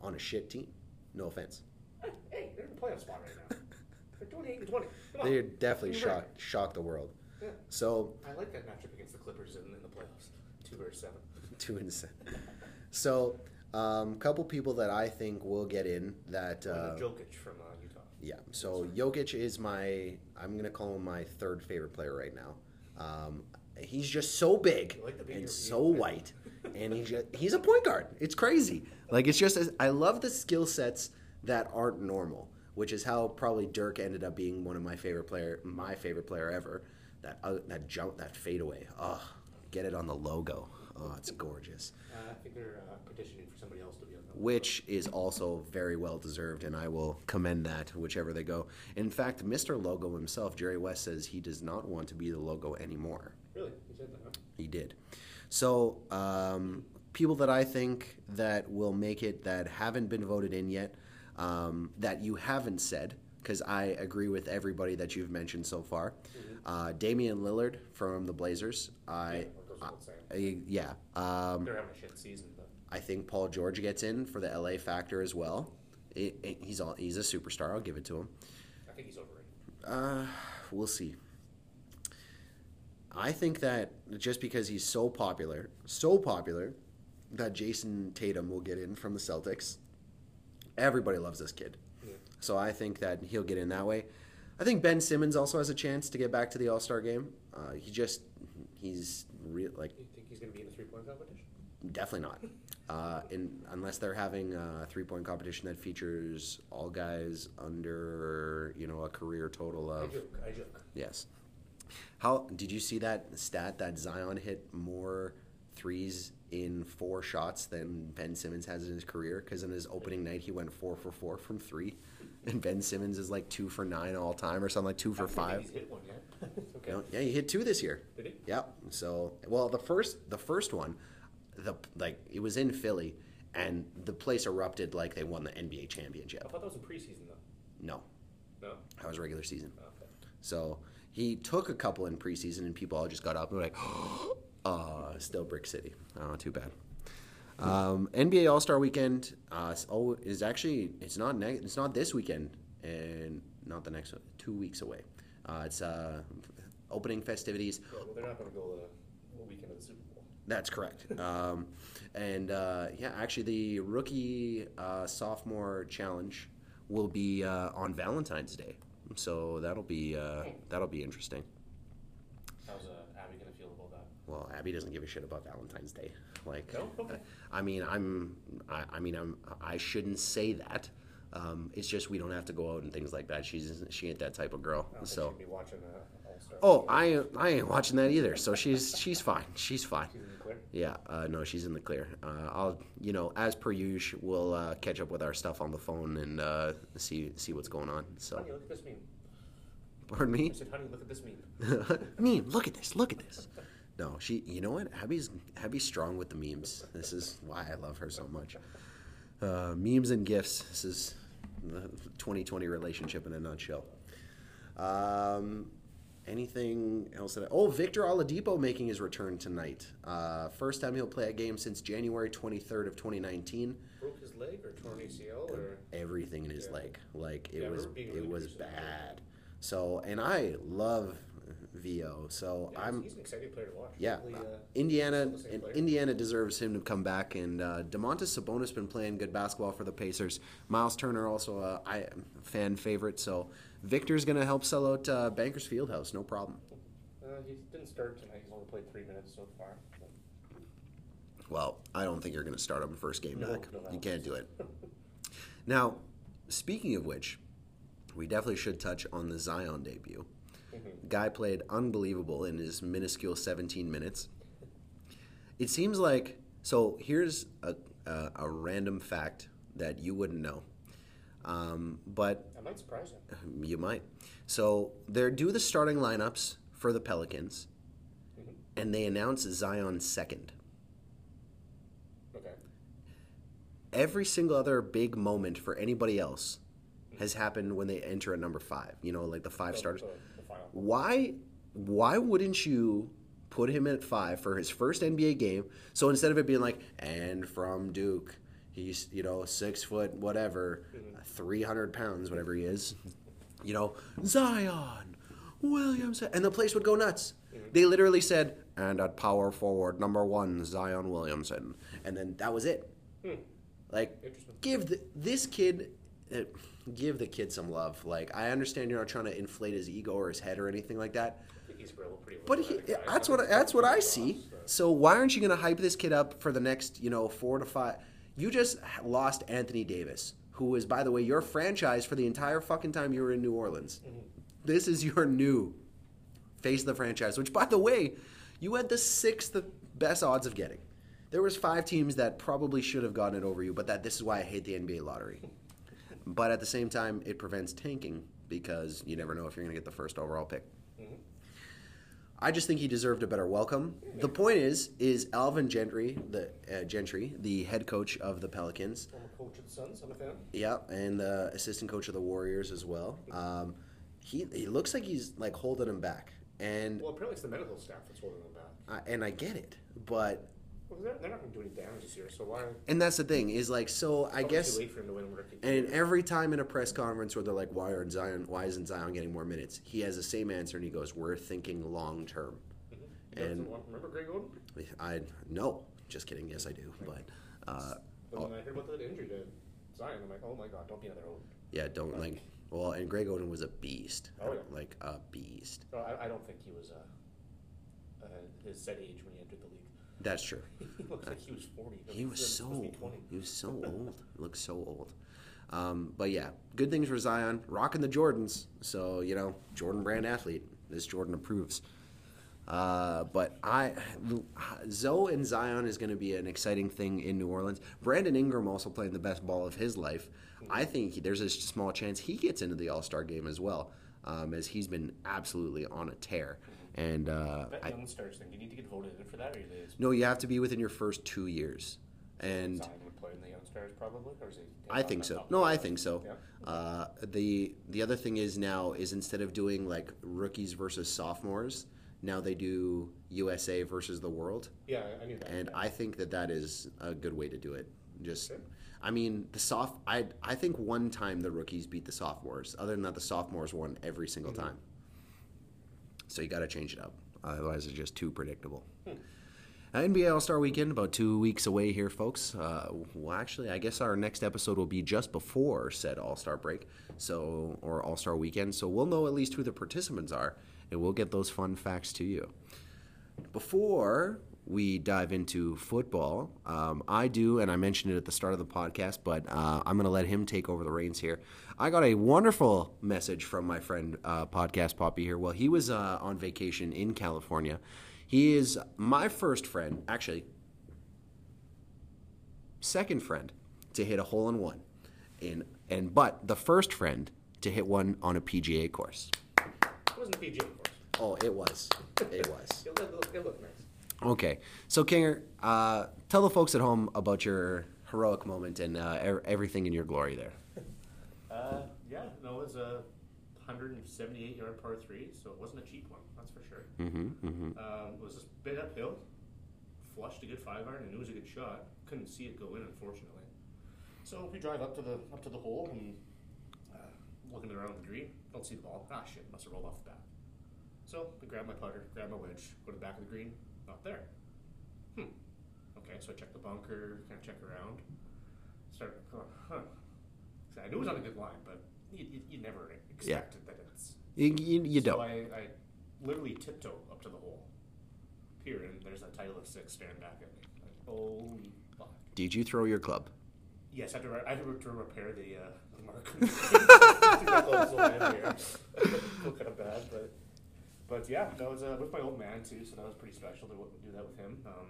on a shit team. No offense. Hey, hey, they're in the playoff spot right now. they're 28 and 20. Come on. They definitely shocked shocked the world. Yeah. So I like that matchup against the Clippers in, in the playoffs. Two versus seven. two and seven. So um, couple people that I think will get in that. Uh, Jokic from uh, Utah. yeah. So Jokic is my. I'm gonna call him my third favorite player right now. Um, he's just so big like and so white, and he's just, he's a point guard. It's crazy. Like it's just I love the skill sets that aren't normal, which is how probably Dirk ended up being one of my favorite player, my favorite player ever. That uh, that jump, that fadeaway. Oh, get it on the logo. Oh, it's gorgeous. Uh, I think they're uh, petitioning for somebody else to be on the Which is also very well deserved, and I will commend that whichever they go. In fact, Mr. Logo himself, Jerry West, says he does not want to be the logo anymore. Really? He said that, huh? He did. So, um, people that I think that will make it that haven't been voted in yet, um, that you haven't said, because I agree with everybody that you've mentioned so far. Uh, Damian Lillard from the Blazers. I, Yeah, that goes without saying. I yeah. Um, They're having a shit season, but I think Paul George gets in for the LA factor as well. It, it- he's all, he's a superstar. I'll give it to him. I think he's overrated. Uh, we'll see. I think that just because he's so popular, so popular, that Jayson Tatum will get in from the Celtics. Everybody loves this kid. Yeah. So I think that he'll get in that way. I think Ben Simmons also has a chance to get back to the All Star game. Uh, he just, he's real like Do You think he's going to be in the three point competition? Definitely not. Uh, in, unless they're having a three point competition that features all guys under you know a career total of. I joke. I joke. yes. How did you see that stat that Zion hit more threes in four shots than Ben Simmons has in his career? Because in his opening night he went four for four from three, and Ben Simmons is like two for nine all time or something like two for five. He's hit one yet. okay. You know, yeah, he hit two this year. Did he? Yep. So, well, the first the first one, the like it was in Philly, and the place erupted like they won the NBA championship. I thought that was a preseason, though. No, No? that was regular season. Oh, okay. So he took a couple in preseason, and people all just got up and were like, "Uh, still Brick City. Oh, too bad." Um, NBA All Star Weekend uh, is- oh, actually it's not ne- it's not this weekend and not the next one, two weeks away. Uh, it's uh, opening festivities. Yeah, well, they're not going to go the weekend of the Super Bowl. That's correct. Um, and uh, yeah, actually, the rookie uh, sophomore challenge will be uh, on Valentine's Day, so that'll be uh, that'll be interesting. How's uh, Abby going to feel about that? Well, Abby doesn't give a shit about Valentine's Day. Like, No? Okay. I mean, I'm, I, I mean, I'm, I shouldn't say that. Um, it's just we don't have to go out and things like that. She's she ain't that type of girl. So, be watching uh, oh, I I ain't watching that either. So she's she's fine. She's fine. She's in the clear. Yeah, uh, no, she's in the clear. Uh, I'll, you know, as per usual, we'll uh, catch up with our stuff on the phone and uh, see see what's going on. So, Honey, look at this meme. pardon me. I said, honey, look at this meme. meme. Look at this. Look at this. No, she. You know what? Abby's Abby's strong with the memes. This is why I love her so much. Uh, memes and gifts. This is the 2020 relationship in a nutshell. Um, anything else that? I, oh, Victor Oladipo making his return tonight. Uh, first time he'll play a game since January 23rd of 2019. Broke his leg or torn ACL or Everything in his Yeah. leg, like it Yeah, was, it was interested in that. bad. So, and I love Vo. So yeah, I'm he's an exciting player to watch. Yeah, Probably, uh, Indiana. still the same in- player. Indiana deserves him to come back, and uh, Domantas Sabonis been playing good basketball for the Pacers. Miles Turner also a I, fan favorite, so Victor's gonna help sell out uh, Bankers Fieldhouse, no problem. uh, he didn't start tonight. He's only played three minutes so far. Well, I don't think you're gonna start him first game No, back. no, you can't do it. now, speaking of which, we definitely should touch on the Zion debut. Mhm. Guy played unbelievable in his minuscule 17 minutes. It seems like so. Here's a a, a random fact that you wouldn't know, um, but That might surprise him. you might. So they're do the starting lineups for the Pelicans, Mhm. and they announce Zion second. Okay. Every single other big moment for anybody else has happened when they enter at number five. You know, like the five So- starters. so the why why wouldn't you put him at five for his first NBA game? So instead of it being like, and from Duke, he's you know six foot whatever, three hundred pounds, whatever he is, you know Zion Williamson, and the place would go nuts. They literally said, and at power forward number one Zion Williamson, and then that was it. Hmm. Like, give the, this kid, uh, give the kid some love. Like, I understand you're not trying to inflate his ego or his head or anything like that, he's pretty but he, that's what that's what I see. So why aren't you going to hype this kid up for the next, you know, four to five? You just lost Anthony Davis, who is, by the way, your franchise for the entire fucking time you were in New Orleans. Mm-hmm. This is your new face of the franchise, which, by the way, you had the sixth best odds of getting. There was five teams that probably should have gotten it over you, but that this is why I hate the NBA lottery. But at the same time, it prevents tanking because you never know if you're going to get the first overall pick. I just think he deserved a better welcome. The point is, is Alvin Gentry, the uh, Gentry, the head coach of the Pelicans, Former coach of the Suns, I'm a fan. yeah, and the assistant coach of the Warriors as well. Um, he he looks like he's like holding him back, and Well, apparently it's the medical staff that's holding him back. I, and I get it, but Well, they're, they're not going to do any damage this year, so why? and that's the thing is like so. I probably guess too late for him to win rookie. And every time in a press conference where they're like, "Why aren't Zion? Why isn't Zion getting more minutes?" He has the same answer, and he goes, "We're thinking long term." Guys and- don't remember Greg Oden? I no, just kidding. Yes, I do. But uh, But oh, when I heard about that injury to Zion, I'm like, oh my god, don't be another Oden. yeah, don't like. Well, and Greg Oden was a beast. Oh, yeah. like a beast. No, I, I don't think he was uh, uh, his set age when he entered the league. That's true. he looks like he was 40. He was so supposed to be 20. he was so old. He looked so old. Um, but yeah, good things for Zion. Rocking the Jordans. So you know, Jordan brand athlete. This Jordan approves. Uh, but I, Zoe and Zion is going to be an exciting thing in New Orleans. Brandon Ingram also playing the best ball of his life. I think he, there's a small chance he gets into the All Star game as well, um, as he's been absolutely on a tear. And uh, That I, young stars thing, do you need to get voted in for that, or it no, you have to be within your first two years. And Zion would play in the young stars probably, or is he? I think so. No, I think so. Yeah. Uh, the the other thing is now is instead of doing like rookies versus sophomores, now they do USA versus the world, Yeah, I- knew that. and. I think that that is a good way to do it. Just, Okay. I mean, the soft. I I think one time the rookies beat the sophomores. Other than that, the sophomores won every single Mm-hmm. time. So you got to change it up. Otherwise, it's just too predictable. Hmm. NBA All Star Weekend, about two weeks away here, folks. Uh, well, actually, I guess our next episode will be just before said All Star break, so or All Star Weekend. So we'll know at least who the participants are, and we'll get those fun facts to you. Before we dive into football, um, I do, and I mentioned it at the start of the podcast, but uh, I'm going to let him take over the reins here. I got a wonderful message from my friend, uh, Podcast Poppy, here. Well, he was uh, on vacation in California. He is my first friend, actually, second friend to hit a hole in one, in and but the first friend to hit one on a PGA course. It wasn't PG, of course. Oh, it was, it was. It looked, it looked nice. Okay, so Kinger, uh, tell the folks at home about your heroic moment and uh, er- everything in your glory there. Uh, yeah, no, it was a 178 yard par three, so it wasn't a cheap one, that's for sure. Mm-hmm. Mm-hmm. Um, it was this bit uphill, flushed a good five iron, and it was a good shot. Couldn't see it go in, unfortunately. So we drive up to the up to the hole and uh, looking around the green, don't see the ball. Ah, shit, must have rolled off the bat. So I grab my putter, grab my wedge, go to the back of the green, not there. Hmm. Okay, so I check the bunker, kind of check around. Start, huh? huh. So I knew it was on a good line, but you, you, you never expected that it's You, you, you so don't. I, I literally tiptoe up to the hole. Here, and there's a Titleist 6 staring back at me. Like, holy fuck. Did you throw your club? Yes, I had to, re- I had to repair the, uh, the mark. Feel kind of bad, but, but yeah, that was uh, with my old man too, so that was pretty special to do that with him. Um,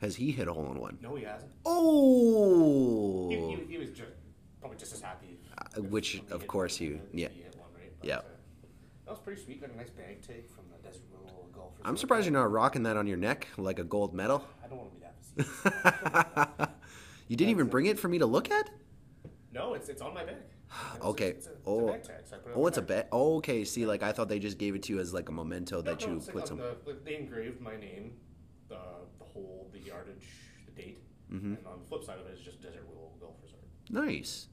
Has he hit a hole in one? no, he hasn't. Oh, He, he, he was just probably just as happy. Uh, which, of course you- yeah. he one, right? But, Yeah. uh, that was pretty sweet. Got a nice bag take from the Desert Willow Golf. I'm surprised you're not rocking that on your neck like a gold medal. I don't want to be that facetious. you didn't even bring it for me to look at? No, it's it's on my bag. It's- Okay. It's a, it's Oh. a bag tag, so I put it on Oh, it's a bag. bet. Oh, okay. See, like I thought they just gave it to you as like a memento No, that no, you it's put on some. The, they engraved my name, the the hole, the yardage, the date, Mm-hmm. and on the flip side of it is just Desert Willow Golf Resort. Nice.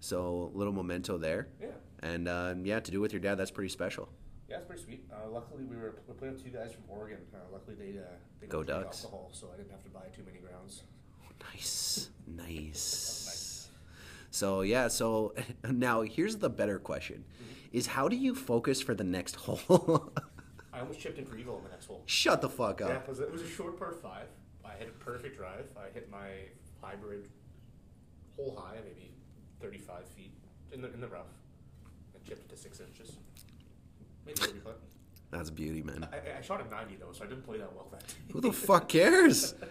So a little memento there, Yeah, and uh, yeah, to do with your dad, that's pretty special. yeah, it's pretty sweet. Uh, luckily, we were we playing with two guys from Oregon. Uh, luckily, they uh, they Go Ducks. alcohol, so I didn't have to buy too many grounds. Nice, nice. Nice. So yeah, so now here's the better question: mm-hmm. Is how do you focus for the next hole? I almost chipped in for evil on the next hole. Shut the fuck Yeah, up. it was, a, it was a short par five. I hit a perfect drive. I hit my hybrid hole high, maybe 35 feet in the in the rough. I chipped it to six inches. Made the birdie putt. That's beauty, man. I, I shot a 90 though, so I didn't play that well that day. Who the fuck cares?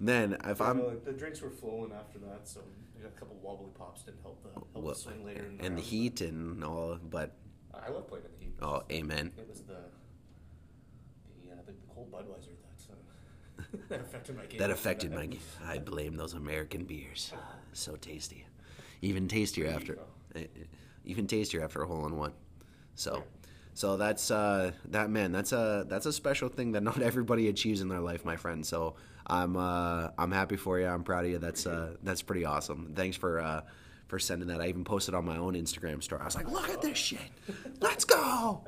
Then if I'm know, the drinks were flowing after that, so a couple wobbly pops didn't help the help well, the swing later. in and the heat and all, but I love playing in the heat. oh, amen. It was the the, uh, the, the cold Budweiser that uh, that affected my game. That affected my game. I blame those American beers. So tasty, even tastier after, eh, eh, even tastier after a hole in one. So, so that's uh, that man. That's a that's a special thing that not everybody achieves in their life, my friend. So I'm uh, I'm happy for you. I'm proud of you. That's uh, that's pretty awesome. Thanks for uh, for sending that. I even posted on my own Instagram story. I was like, look at this shit. Let's go.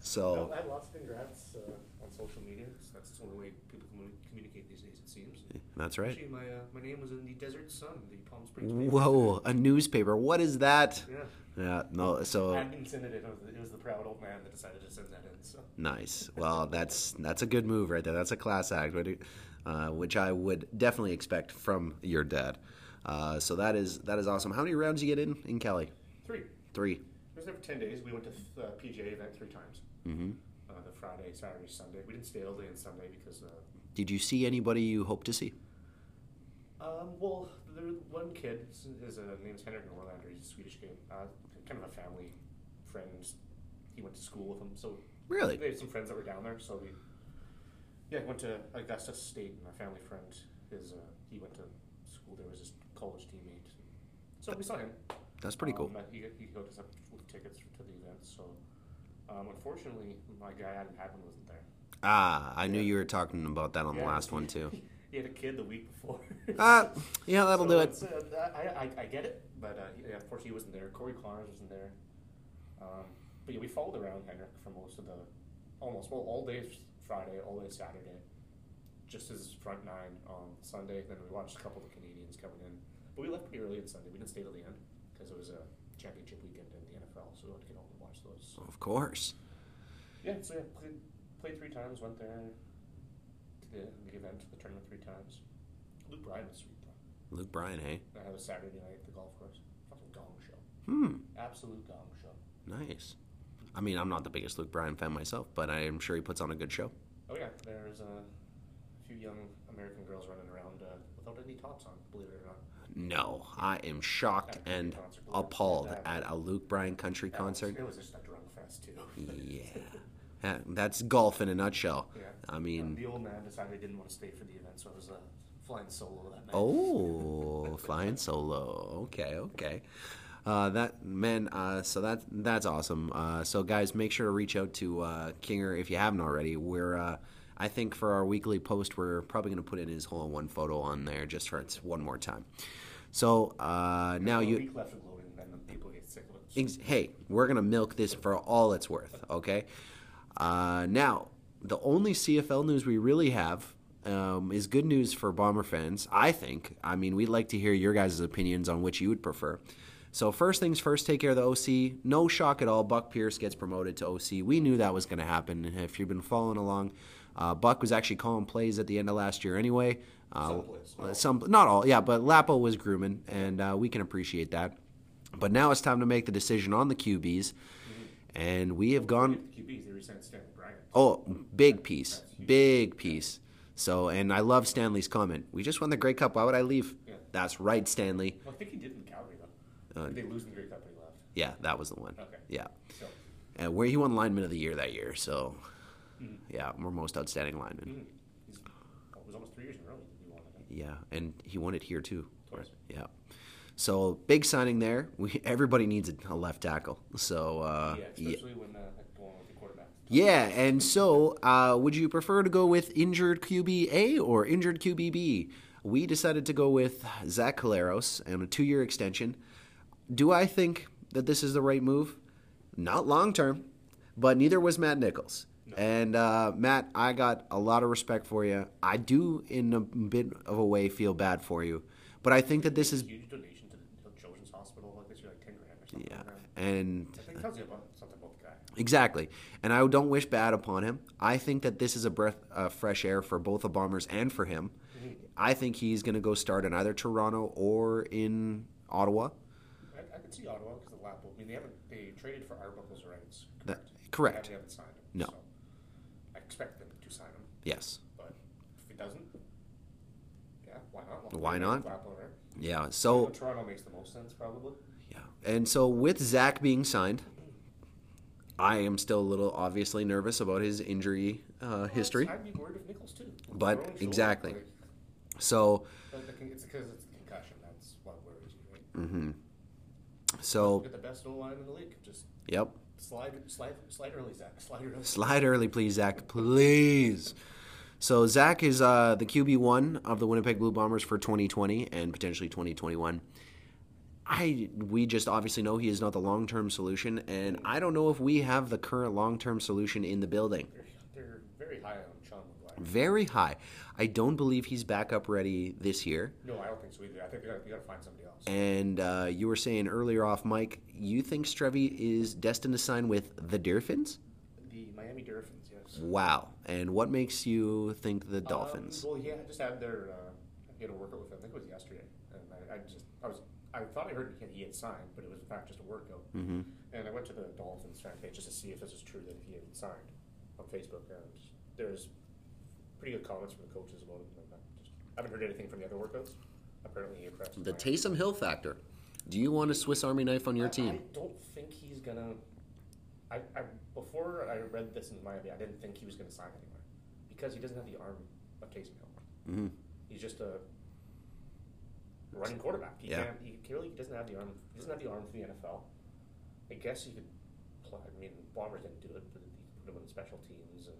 So. I of congrats uh, on social media. 'cause That's the only way people commu- communicate these days, it seems. That's right. Actually, my uh, my name was in the Desert Sun, the Palm Springs. paper. Whoa, a newspaper. What is that? Yeah. Yeah, no, so I didn't send it in. It was, the proud old man that decided to send that in. So nice. Well, that's that's a good move right there. That's a class act, right? Uh, which I would definitely expect from your dad. Uh, so that is that is awesome. How many rounds did you get in in Cali? three. Three. I was there for ten days. We went to the uh, PGA event three times. hmm Uh, the Friday, Saturday, Sunday. We didn't stay all day on Sunday because. Uh, Did you see anybody you hope to see? um, well, there was one kid. His, his uh, name's Henrik Norlander. He's a Swedish kid. Uh, kind of a family friend. He went to school with him, so Really? They had some friends that were down there, so we yeah went to Augusta State, and our family friend his uh, he went to school there was his college teammate. So we saw him. That's pretty cool. Um, he, he hooked us up with tickets to the event. So um, unfortunately, my guy Adam Padman wasn't there. Ah, I knew you were talking about that on the Yeah, last one too. He had a kid the week before. Ah, yeah, that'll So do it. it's, uh, I, I, I get it, but uh, yeah, unfortunately he wasn't there. Corey Conners wasn't there. Um, but yeah, we followed around Henrik for most of the, almost well all day Friday, all day Saturday, just his front nine on Sunday. Then we watched a couple of the Canadians coming in, but we left pretty early on Sunday. We didn't stay till the end because it was a championship weekend in the NFL, so we had to get home and watch those. Of course. yeah, so yeah, played, played three times. Went there to the, the event, the tournament three times. Luke Bryan was sweet though. Luke Bryan, hey? I had a Saturday night at the golf course. Fucking gong show. Hmm. Absolute gong show. Nice. I mean, I'm not the biggest Luke Bryan fan myself, but I am sure he puts on a good show. Oh yeah, there's uh, a few young American girls running around uh, without any tops on, believe it or not. No, I am shocked At and concert. appalled at a Luke Bryan country was- concert. It was just a drunk fest too. Yeah. Yeah, That's golf in a nutshell. Yeah. I Uh, mean, the old man decided he didn't want to stay for the event, so I was uh, flying solo that night. oh, flying solo. Okay, okay. Uh, that man, uh, so that that's awesome. Uh, so guys, make sure to reach out to uh, Kinger if you haven't already. We're, uh, I think for our weekly post, we're probably going to put in his hole in one photo on there just for it's one more time. So uh, now you, week left of loading, then the people get sick of it. Ex- hey, we're gonna milk this for all it's worth. Okay. Uh, now, the only CFL news we really have um, is good news for Bomber fans. I think. I mean, we'd like to hear your guys' opinions on which you would prefer. So first things first, take care of the OC. No shock at all. Buck Pierce gets promoted to OC. We knew that was going to happen. And if you've been following along, uh, Buck was actually calling plays at the end of last year anyway. Uh, Some plays, all. some, not all, yeah, but Lapo was grooming, and uh, we can appreciate that. But now it's time to make the decision on the QBs, and we have gone. The QBs, they re-signed Stanley Bryant. Oh, big piece, big piece. So, and I love Stanley's comment. We just won the Grey Cup. Why would I leave? Yeah. That's right, Stanley. Well, I think he did in Calgary. Uh, Did they lose in the Grey Cup when he left? Yeah, that was the one. Okay. Yeah, So, and where he won lineman of the year that year. So, yeah, we're most outstanding lineman. mm, he's, oh, it was almost three years in a row he won. Yeah, and he won it here too. Twice. Yeah. So big signing there. We everybody needs a, left tackle. So uh, yeah, yeah. when uh, going with the quarterback. Yeah, and so uh, would you prefer to go with injured QB A or injured QB B? We decided to go with Zach Collaros and a two-year extension. Do I think that this is the right move? Not long term, but neither was Matt Nichols. And uh, Matt, I got a lot of respect for you. I do, in a bit of a way, feel bad for you, but I think that this is a huge donation to the Children's Hospital. Like this like ten grand or something. yeah, and I think it tells you about something about the guy. Exactly. And I don't wish bad upon him. I think that this is a breath of fresh air for both the Bombers and for him. I think he's going to go start in either Toronto or in Ottawa. Could see Ottawa because of Lapo. I mean, they haven't they traded for Arbuckle's rights. That- Correct. correct. They haven't signed him. No. So I expect them to sign him, Yes. but if he doesn't, yeah, why not? Why not? Lapo, right? Yeah. Well, So, Toronto makes the most sense, probably. yeah. And so with Zach being signed, I am still a little obviously nervous about his injury uh, history. I'd be worried of Nichols too. But exactly. like, So, but the it's because it's the concussion. That's what worries you, right? mhm. So, Get the best O line in the league. Just yep. slide, slide, slide early, Zach. Slide early. Slide early, please, Zach. Please. So Zach is uh, the QB one of the Winnipeg Blue Bombers for 2020 and potentially 2021. I we just obviously know he is not the long term solution, and I don't know if we have the current long term solution in the building. They're, they're very high on Sean McGuire. Very high. I don't believe he's backup ready this year. No, I don't think so either. I think you got to find somebody else. And uh, you were saying earlier off, Mike, you think Strevy is destined to sign with the Dolphins? The Miami Dolphins, yes. Wow. And what makes you think the Dolphins? Um, well, yeah, I just had their. Uh, he had a workout with them. I think it was yesterday, and I, I just I was I thought I heard he had, he had signed, but it was in fact just a workout. hmm And I went to the Dolphins fan page just to see if this is true that he had signed on Facebook, and there's pretty good comments from the coaches about it. I just I haven't heard anything from the other workouts. Apparently, he impressed. The. Taysom Hill factor. Do you want a Swiss Army knife on your I, team? I don't think he's gonna. I, I before I read this in Miami, I didn't think he was gonna sign anywhere because he doesn't have the arm of Taysom Hill. hmm He's just a running quarterback. He Yeah. can't. He clearly he doesn't have the arm. He doesn't have the arm for the NFL. I guess he could. Play, I mean, Bombers didn't do it, but he could put him in special teams and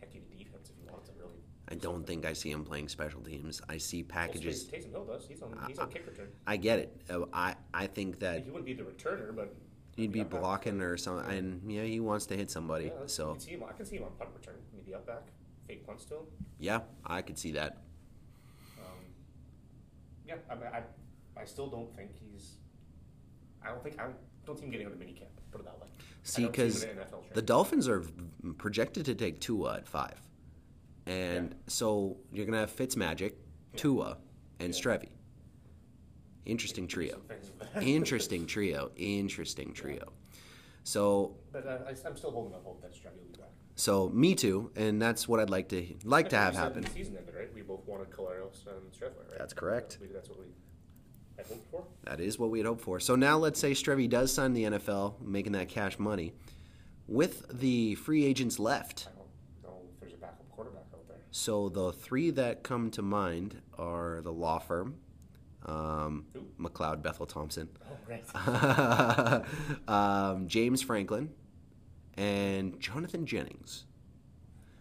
heck, even defense if wanted to really. I don't think I see him playing special teams. I see Well, packages. Taysom Hill does. He's on. He's on kick return. I get it. Uh, I I think that He wouldn't be the returner, but he'd be up back. blocking or something, and yeah, he wants to hit somebody. Yeah, I So can see him. I can see him on punt return, maybe up back, fake punt still. yeah, I could see that. Um, yeah, I mean, I, I still don't think he's. I don't think I don't see him getting out of minicamp. Put it that way. See, I don't because him in an NFL the. Dolphins are projected to take Tua at five, and Yeah. so you're gonna have Fitzmagic, Tua, and Strevy. Interesting trio. Some things with that. Interesting trio. Interesting trio. So But uh, I, I'm still holding up hope that Strevy will be back. So me too, and that's what I'd like to like to have happen. Season ended, right? We both wanted Collaros and Streveler, right? That's correct. We, that's what we had hoped for. That is what we had hoped for. So now let's say Strevy does sign the NFL, making that cash money. With the free agents left, I don't know if there's a backup quarterback out there. so the three that come to mind are the law firm, Um, Who? McLeod Bethel Thompson. Oh, right. um, James Franklin, and Jonathan Jennings.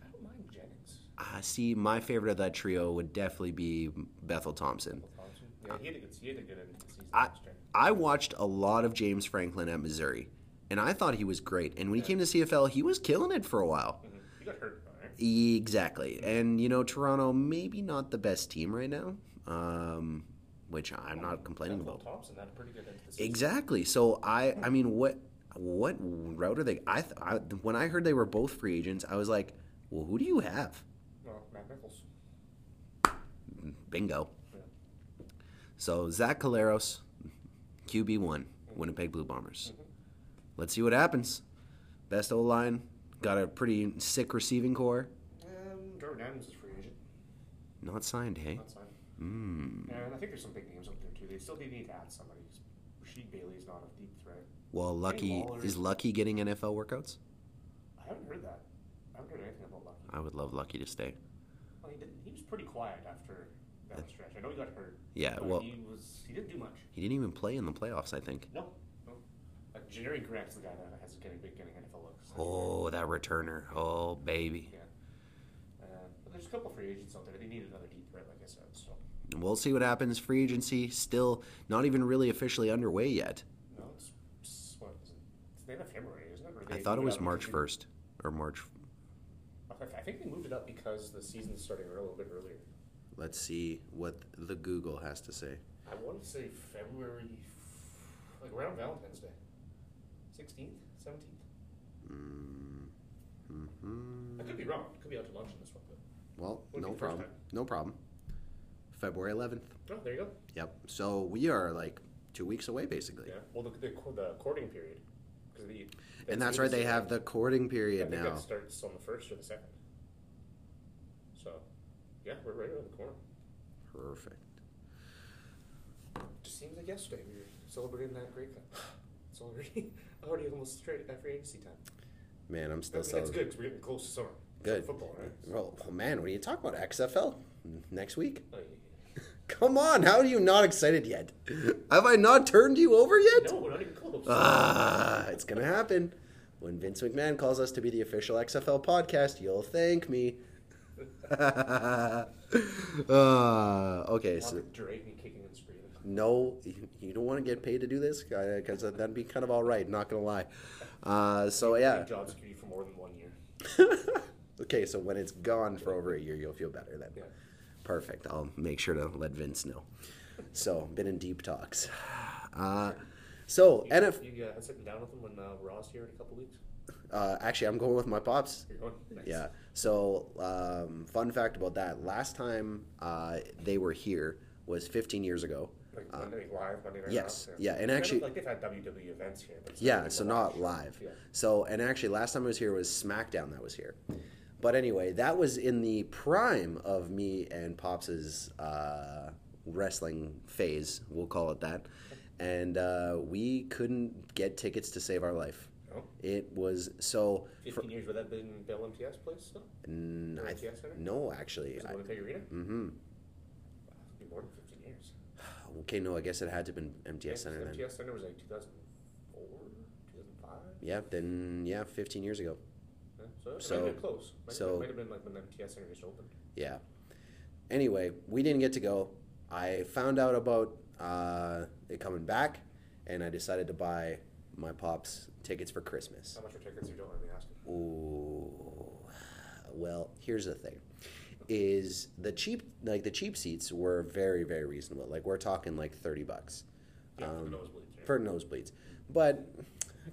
I don't mind Jennings. Uh, see, my favorite of that trio would definitely be Bethel Thompson. Yeah, he had a good, he had a good end to the season I, last year. I watched a lot of James Franklin at Missouri, and I thought he was great. And when he came to CFL, he was killing it for a while. Mhm. He got hurt, right? Exactly. And, you know, Toronto, maybe not the best team right now, um, which I'm not complaining about. Thompson had a pretty good end to the season. Exactly. So I, I mean, what, what route are they? I, th- I, when I heard they were both free agents, I was like, well, who do you have? Well, Matt Nichols. Bingo. So Zach Collaros, QB one, Winnipeg Blue Bombers. Let's see what happens. Best O line, got a pretty sick receiving core. Um, Jordan Adams is free agent. Not signed, hey. Not signed. Mm. And I think there's some big names out there too. They still do need to add somebody. Rasheed not a deep threat. Well, Lucky is Lucky getting NFL workouts. I haven't heard that. I haven't heard anything about Lucky. I would love Lucky to stay. Well, he didn't. He was pretty quiet after stretch. I know he got hurt. Yeah, well- he was. He didn't do much. He didn't even play in the playoffs, I think. No, Janarion Grant's the guy that has getting big getting NFL looks. Oh, that returner. Oh, baby. Yeah. Uh, but there's a couple free agents out there. They need another deep threat, like I said. So We'll see what happens. Free agency still not even really officially underway yet. no, it's, it's what is it? It's the end of February, isn't it? Or I they thought it moved was March because 1st or March. I think they moved it up because the season's starting a little bit earlier. Let's see what the Google has to say. I want to say February, like around Valentine's Day, sixteenth, seventeenth. Mm, hmm I could be wrong. Could be out to lunch in this one, but Well, no the first problem. time. No problem. February 11th. oh, there you go. Yep. So we are like two weeks away, basically. Yeah. Well, the the, the courting period, because the And that's right. They have the courting I period think now. that starts on the first or the second. Yeah, we're right around the corner. Perfect. Just seems like yesterday we were celebrating that Grey Cup. It's already already almost straight at free agency time. Man, I'm I still mean, so it's good because we're getting close to summer. Good. football, right? Well, oh, man, when you talk about XFL next week, Oh, yeah. come on, how are you not excited yet? Have I not turned you over yet? No, we're not even close. Ah, it's gonna happen. When Vince McMahon calls us to be the official XFL podcast, you'll thank me. uh, okay, so me kicking and screaming. no, you- don't want to get paid to do this because that'd be kind of all right. Not gonna lie. Uh, so yeah. Job security for more than one year. okay, so when it's gone for over a year, you'll feel better then. Yeah. Perfect. I'll make sure to let Vince know. So, been in deep talks. Uh, so, You, NF. you uh, sitting down with him when uh, Ross here in a couple weeks? Uh, actually, I'm going with my pops. Going? Nice. Yeah. So, um, fun fact about that: last time uh, they were here was 15 years ago. Like Monday live, Monday night. yes, Raw? yeah, and actually- like they've had WWE events here, but Yeah, so not live. Yeah. So, and actually, last time I was here was SmackDown that was here. But anyway, that was in the prime of me and Pops's uh, wrestling phase, we'll call it that. And uh, we couldn't get tickets to save our life. It was so. 15 years would that been Bell MTS place still? N- I- MTS Center? no, actually. Was it Winnipeg Arena? Mm-hmm. Wow, it's been more than 15 years. Okay, no, I guess it had to have been MTS Center then. MTS Center was like 2004, 2005. Yeah, then yeah, 15 years ago. Yeah, so it So- might have been close. Might, so- have, might have been like when the MTS Center just opened. Yeah. Anyway, we didn't get to go. I found out about uh, it coming back, and I decided to buy my pops tickets for Christmas. How much are tickets? You don't mind me asking. Ooh. Well, here's the thing. Is the cheap like the cheap seats were very very reasonable. Like we're talking like 30 bucks. Yeah, for Um, the nosebleeds. Right? for nosebleeds. But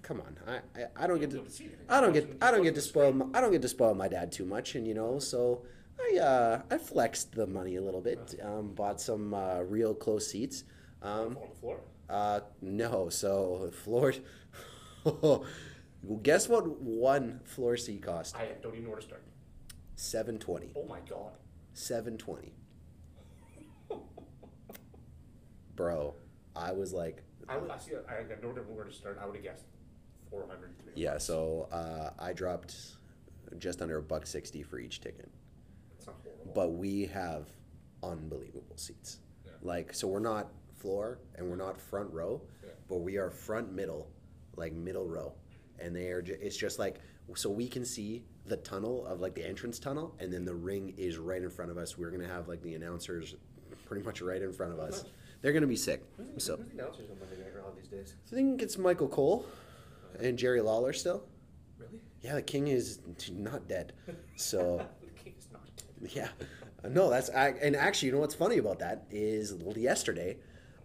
come on, I, I, I don't get to don't see anything. I don't get I don't get to spoil my, I don't get to spoil my dad too much, and you know, so I uh, I flexed the money a little bit. Um, bought some uh, real close seats. Um, on the floor. Uh, no, so floor. Guess what one floor seat cost? I don't even know where to start. Seven twenty. Oh my god. Seven twenty. Bro, I was like, I, would, I see. I, I don't know where to start. I would have guessed 400. yeah. So uh, I dropped just under a buck sixty for each ticket. It's not horrible. but we have unbelievable seats. Yeah. Like, so we're not floor and we're not front row, Yeah. but we are front middle, like middle row, and they are. Ju- it's just like so we can see the tunnel of like the entrance tunnel, and then the ring is right in front of us. We're gonna have like the announcers pretty much right in front of us. They're gonna be sick. Who's So who's the announcers on Monday Night Raw these days? I think it's Michael Cole and Jerry Lawler still. Really? Yeah, the king is not dead. So the king is not dead. yeah, no, that's I, and actually, you know what's funny about that is yesterday,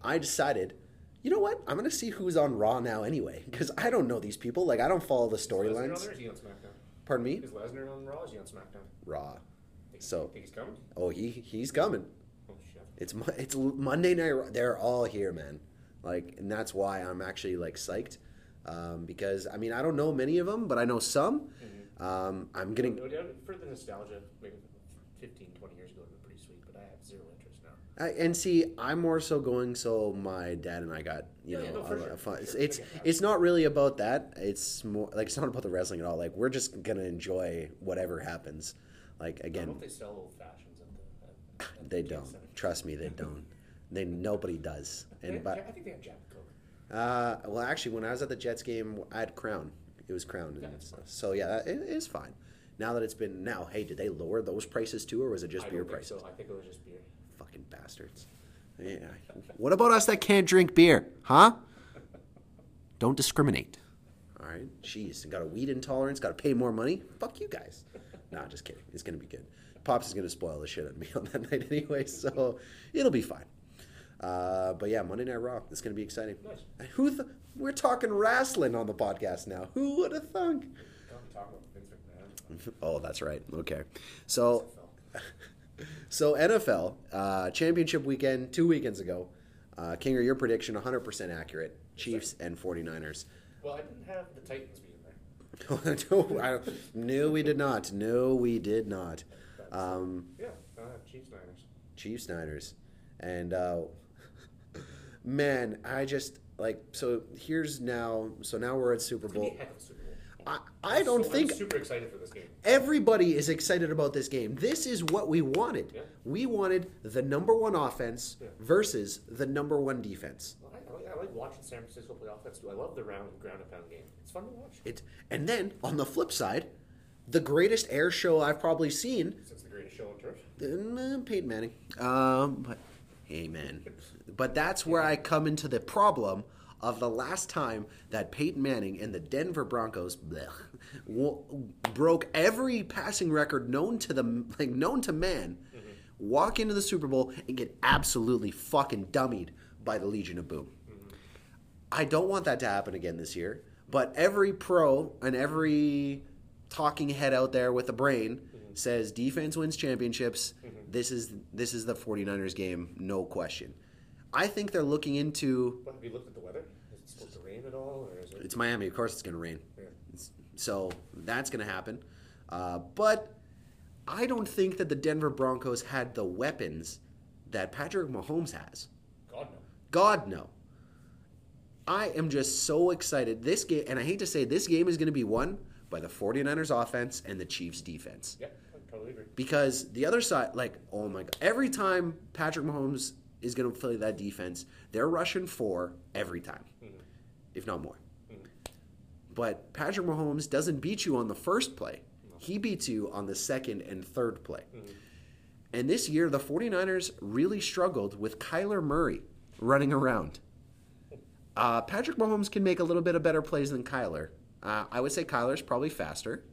I decided, you know what, I'm gonna see who's on Raw now anyway because I don't know these people. Like I don't follow the Is Lesnar on there? storylines. Is he on SmackDown? Pardon me, Is Lesnar on Raw? Or is he on SmackDown? Raw. Think, So- think he's coming? Oh, he he's coming. Oh shit. It's it's Monday night. They're all here, man. Like, and that's why I'm actually like psyched. Um, because I mean I don't know many of them, but I know some. Um, I'm getting No doubt for the nostalgia, maybe 15, 20 years ago, it would be pretty sweet, but I have zero interest now. I, and see, I'm more so going so my dad and I got you Yeah, know no, a- a fun. It's sure. it's, that. it's not really about that. It's more like it's not about the wrestling at all. Like we're just gonna enjoy whatever happens. Like I again, hope they sell old fashions at the. At, they the don't. Center. Trust me, they don't. They nobody does. And but I think they have Jack Coke. uh, well, actually, when I was at the Jets game, I had Crown. It was Crown, Yeah, and that's so yeah, it is fine. Now that it's been now, hey, did they lower those prices too, or was it just I beer prices? so. I think it was just beer. Fucking bastards. Yeah. What about us that can't drink beer, huh? Don't discriminate. All right. Jeez, got a weed intolerance, got to pay more money. Fuck you guys. Nah, just kidding. It's gonna be good. Pops is gonna spoil the shit out of me on that night anyway, so it'll be fine. Uh, but yeah, Monday Night Raw. It's gonna be exciting. Nice. Who? Th- we're talking wrestling on the podcast now. Who would have thunk? Don't be about Vince McMahon. Oh, that's right. Okay. So. So NFL uh, championship weekend two weekends ago. Uh, Kinger, your prediction 100% accurate. Chiefs and 49ers. Well, I didn't have the Titans being there. no, I, no, we did not. No, we did not. Um, Yeah, uh, Chiefs Niners. Chiefs Niners, and uh, man, I just like so. Here's now. So now we're at Super It's gonna be Bowl. a heck of a Super Bowl. I, I don't So- think I'm super excited for this game. Everybody is excited about this game. This is what we wanted. Yeah. We wanted the number one offense Yeah. versus the number one defense. Well, I, I, like, I like watching San Francisco play offense too. I love the round ground and pound game. It's fun to watch. It and then on the flip side, the greatest air show I've probably seen, Since the greatest show on turf. uh, Peyton Manning. Um, but hey, man, but that's where I come into the problem of the last time that Peyton Manning and the Denver Broncos blech, broke every passing record known to the like known to man, walk into the Super Bowl and get absolutely fucking dummied by the Legion of Boom. I don't want that to happen again this year. But every pro and every talking head out there with a brain says defense wins championships. This is this is the 49ers game, no question. I think they're looking into have you looked at the weather? Is it supposed to rain at all, or is it? it's Miami, of course it's going to rain. Yeah. So that's going to happen. Uh, but I don't think that the Denver Broncos had the weapons that Patrick Mahomes has. God no. God no. I am just so excited. This game, and I hate to say, this game is going to be won by the 49ers offense and the Chiefs defense. Yeah, I totally agree. Because the other side, like, oh my God, every time Patrick Mahomes is going to play that defense, they're rushing four every time, if not more. But Patrick Mahomes doesn't beat you on the first play, he beats you on the second and third play. And this year, the 49ers really struggled with Kyler Murray running around. Uh, Patrick Mahomes can make a little bit of better plays than Kyler. Uh, I would say Kyler's probably faster,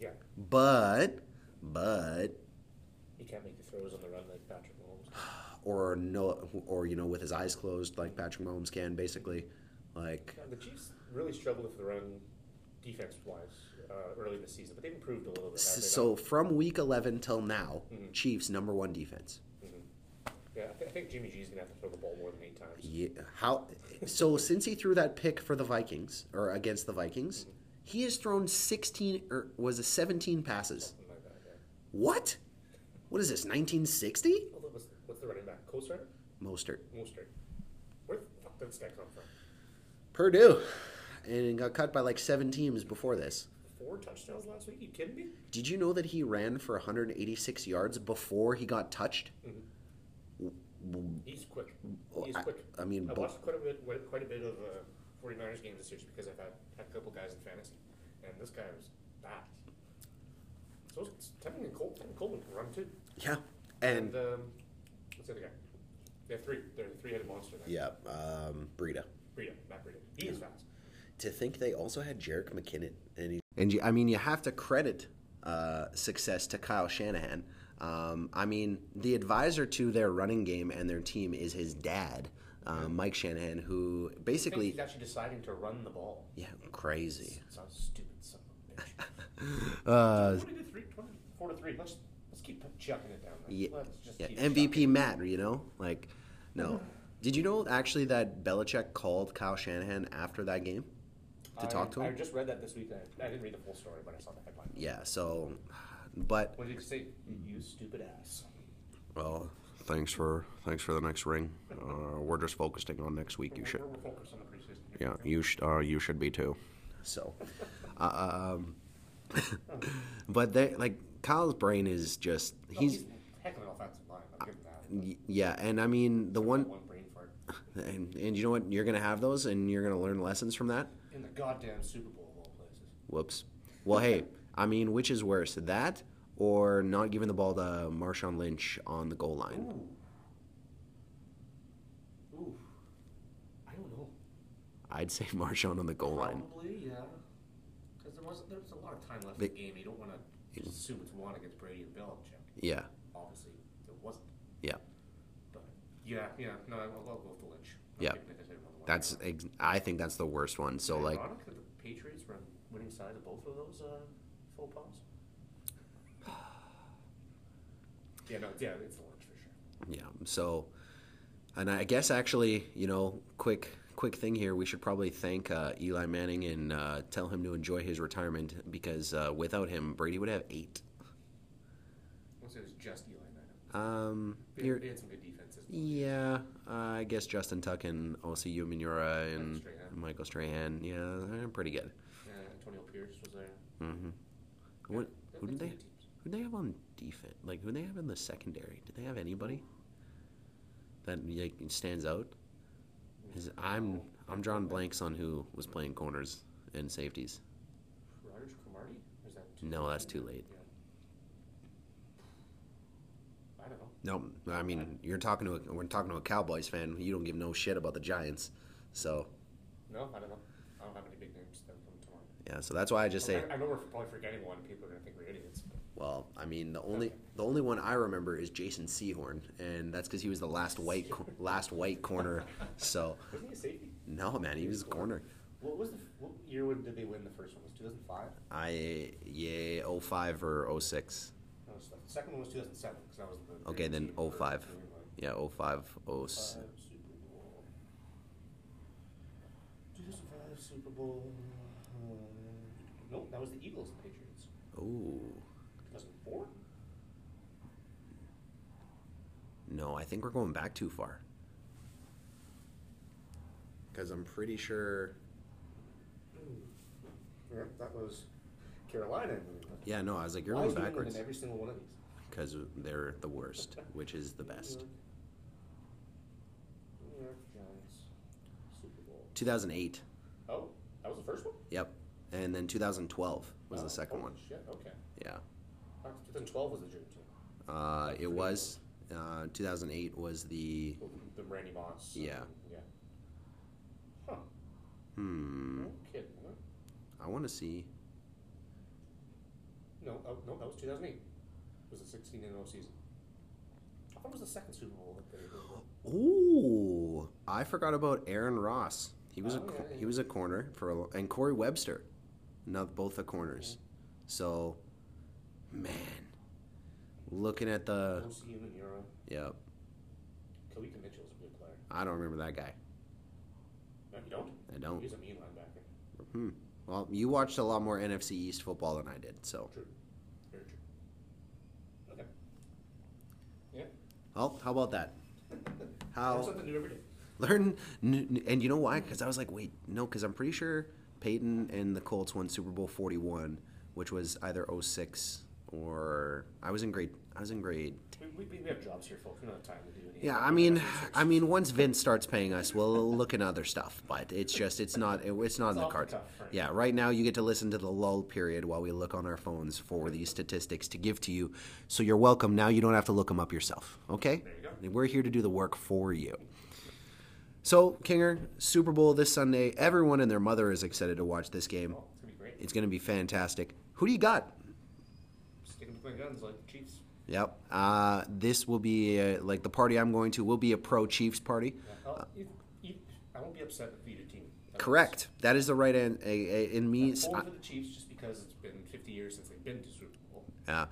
Yeah, but, but, he can't make the throws on the run like Patrick Mahomes. or no, or you know, with his eyes closed like Patrick Mahomes can, basically. Like, the Chiefs really struggled with the run defense wise uh, early this season, but they've improved a little bit. so from week 11 till now, Mhm. Chiefs number one defense. not? Yeah, I, th- I think Jimmy G's gonna have to throw the ball more than eight times. Yeah, how? So since he threw that pick for the Vikings or against the Vikings, he has thrown 16 or was it 17 passes. Like that. Yeah. What? What is this? 1960? What's, what's the running back? Coastar? Mostert. Mostert. Where the fuck did this guy come from? Purdue, and got cut by like seven teams before this. Four touchdowns last week? you kidding me? Did you know that he ran for 186 yards before he got touched? He's quick. He's I- quick. I mean, I watched quite a bit, quite- a bit of uh, 49ers games this year because I've had, had a couple guys in fantasy, and this guy was fast. So it's and Col- Coleman can run too. Yeah, and um, what's the other guy? They have three. They're the three-headed monster. There. yeah, um, Breida. Breida, Matt Breida. He is fast. To think they also had Jerick McKinnon, and he, and you, I mean, you have to credit uh, success to Kyle Shanahan. Um, I mean, the advisor to their running game and their team is his dad, um, Mike Shanahan, who basically, he's actually deciding to run the ball. yeah, crazy. Sounds stupid, son of a bitch. Uh, what did he do? Three, 20, four to three. Let's let's keep chucking it down there. yeah, Let's just yeah, keep MVP chucking. Matt, you know, like, no. Did you know actually that Belichick called Kyle Shanahan after that game to I, talk to him? I just read that this week. I, I didn't read the full story, but I saw the headline. Yeah. So, but What did he say? You stupid ass. Well, thanks for thanks for the next ring. Uh, we're just focusing on next week. You should, We're, we're focused on the preseason. here. yeah, you sh- uh, you should be too. So, uh, um, but they like Kyle's brain is just No, he's heck of an offensive line. I'll give him that. yeah, and I mean the one one brain fart and, and you know what you're gonna have those and you're gonna learn lessons from that. in the goddamn Super Bowl of all places. Whoops. Well, hey, I mean, which is worse, that or not giving the ball to Marshawn Lynch on the goal line? Ooh. Ooh. I don't know. I'd say Marshawn on the goal line. Probably, yeah. Because there was there's a lot of time left They- in the game. You don't want to just assume it's one against Brady and Belichick. Yeah, Obviously, it wasn't. yeah. But yeah, yeah. No, I'll, I'll go with the Lynch. I'm Yeah. picking the decision on the line. That's ex- I think that's the worst one. So like, the Patriots were on winning side of both of those uh, faux pas. yeah, no, yeah, it's the Lynch for sure. yeah. So, and I guess actually, you know, quick quick thing here, we should probably thank uh, Eli Manning and uh, tell him to enjoy his retirement because uh, without him, Brady would have eight. Unless it was just Eli Manning. Um, They, you're, they had some good. Yeah, uh, I guess Justin Tuck and Osi Umenyiora and Strahan. Michael Strahan. Yeah, they're pretty good. Yeah, Antonio Pierce was there. hmm What, who did they? teams. Who did they have on defense? Like who did they have in the secondary? Did they have anybody that like stands out? 'Cause I'm I'm drawing blanks on who was playing corners and safeties. Rodgers-Cromartie? Is that No, that's too late. Yeah. I don't know. No, I mean you're talking to a, we're talking to a Cowboys fan. You don't give no shit about the Giants. So No, I don't know. I don't have any big names that come to mind. yeah, so that's why I just say. I, I know we're probably forgetting one. People are going to think we're idiots. But Well, I mean the only the only one I remember is Jason Sehorn, and that's because he was the last white last white corner. So wasn't he a safety? no, man, he was a corner. What was the what year when did they win the first one? Was 2005? I yeah, 05 or 06. No, so the second one was 2007 because that was the Okay, then team 05. New Yeah, 05, 06. Five Super Bowl. 2005 Super Bowl. Uh, no, that was the Eagles and Patriots. Ooh. 2004. No, I think we're going back too far. Because I'm pretty sure. Yeah, that was Carolina. New England. Yeah, no, I was like, you're Why going is New England backwards. in every single one of these. Because they're the worst, which is the best. New York Giants Super Bowl. 2008. Oh, that was the first one. Yep. And then 2012 was Oh, the second holy one. Shit. Okay. Yeah. Uh, 2012 was the dream team. Uh, it was. Uh, 2008 was the. Well, the Randy Moss. Yeah. Yeah. Huh. Hmm. No kidding. Huh? I want to see. No, oh, no, that was 2008. It was the 16 0 season. I thought it was the second Super Bowl that they did. Ooh, I forgot about Aaron Ross. He was a Oh, co- yeah, he yeah. was a corner for a, and Corey Webster, not both the corners. So, man, looking at the and Euro. yeah, Kawika Mitchell's a good player. I don't remember that guy. No, you don't? I don't. He's a mean linebacker. Hmm. Well, you watched a lot more NFC East football than I did, so. True. Very true. Okay. Yeah. Well, how about that? Learn How something new every day. learn n- n- and you know why? Because I was like, wait, no, because I'm pretty sure Peyton and the Colts won Super Bowl 41, which was either 06 or I was in grade. I was in grade. We, we, we have jobs here, folks. We don't have time to do any. Yeah, I mean, I mean, once Vince starts paying us, we'll look at other stuff. But it's just, it's not, it, it's not in the cards. right. Yeah, right now you get to listen to the lull period while we look on our phones for these statistics to give to you. So you're welcome. Now you don't have to look them up yourself. Okay? There you go. We're here to do the work for you. So, Kinger, Super Bowl this Sunday. Everyone and their mother is excited to watch this game. Well, it's gonna be great. It's going to be fantastic. Who do you got? My guns like the Chiefs. Yep. Uh, this will be uh, like the party I'm going to will be a pro Chiefs party. Yeah. I'll- you- you- I won't be upset if either team. That Correct. That is the right end. A, a, in me, was- I'm for the Chiefs just because it's been 50 years since they've been to Super Bowl. uh,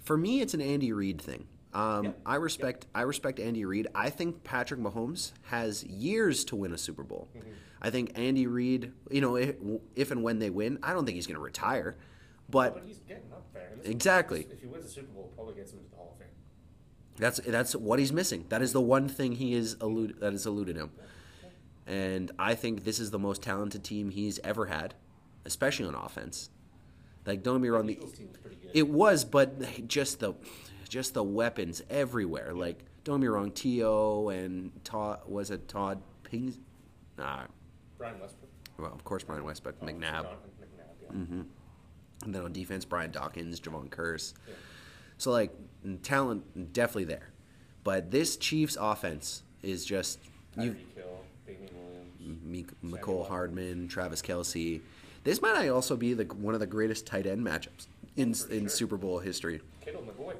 for me, it's an Andy Reid thing. Um, Yeah. I respect. I respect Andy Reid. I think Patrick Mahomes has years to win a Super Bowl. Mm-hmm. I think Andy Reid. You know, if, if and when they win, I don't think he's going to retire. But But he's getting up there. This- Exactly. If he wins the Super Bowl, probably gets him into the Hall of Fame. That's that's what he's missing. That is the one thing he is elude, that has eluded him. And I think this is the most talented team he's ever had, especially on offense. Like don't get me wrong, The the, Eagles team is pretty good. it was, but just the just the weapons everywhere. Like don't get me wrong, To and Todd was it Todd Pings? Nah, Brian Westbrook. well of course Brian Westbrook, Oh, McNabb, McNabb, yeah. Mm-hmm. And then on defense Brian Dawkins, Jevon Kearse. Yeah. So like talent definitely there, but this Chiefs offense is just you. Damien Williams. Meek, Mecole Hardman, Travis Kelce. This might also be the one of the greatest tight end matchups in For in sure. Super Bowl history. Kittle, my boy.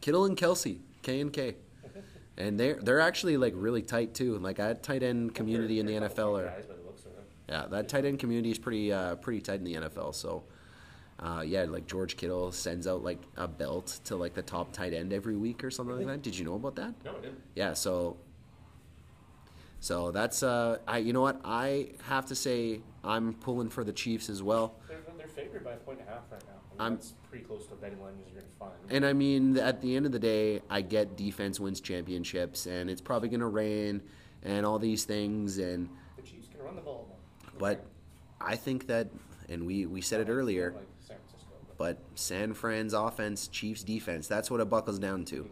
Kittle and Kelce, K and K, and they're they're actually like really tight too. Like that tight end community in the NFL are guys by the looks of them. yeah that tight end community is pretty uh, pretty tight in the NFL. So. Uh, yeah, like George Kittle sends out like a belt to like the top tight end every week or something like that. Did you know about that? No, I didn't. yeah so so that's uh i you know what i have to say i'm pulling for the chiefs as well They're, they're favored by a point and a half right now. I mean, I'm- that's pretty close to betting line as you're going to find. and i mean at the end of the day i get defense wins championships and it's probably going to rain and all these things and the Chiefs can run the ball but i think that and we we said it earlier Like. But- san fran's offense chiefs defense that's what it buckles down to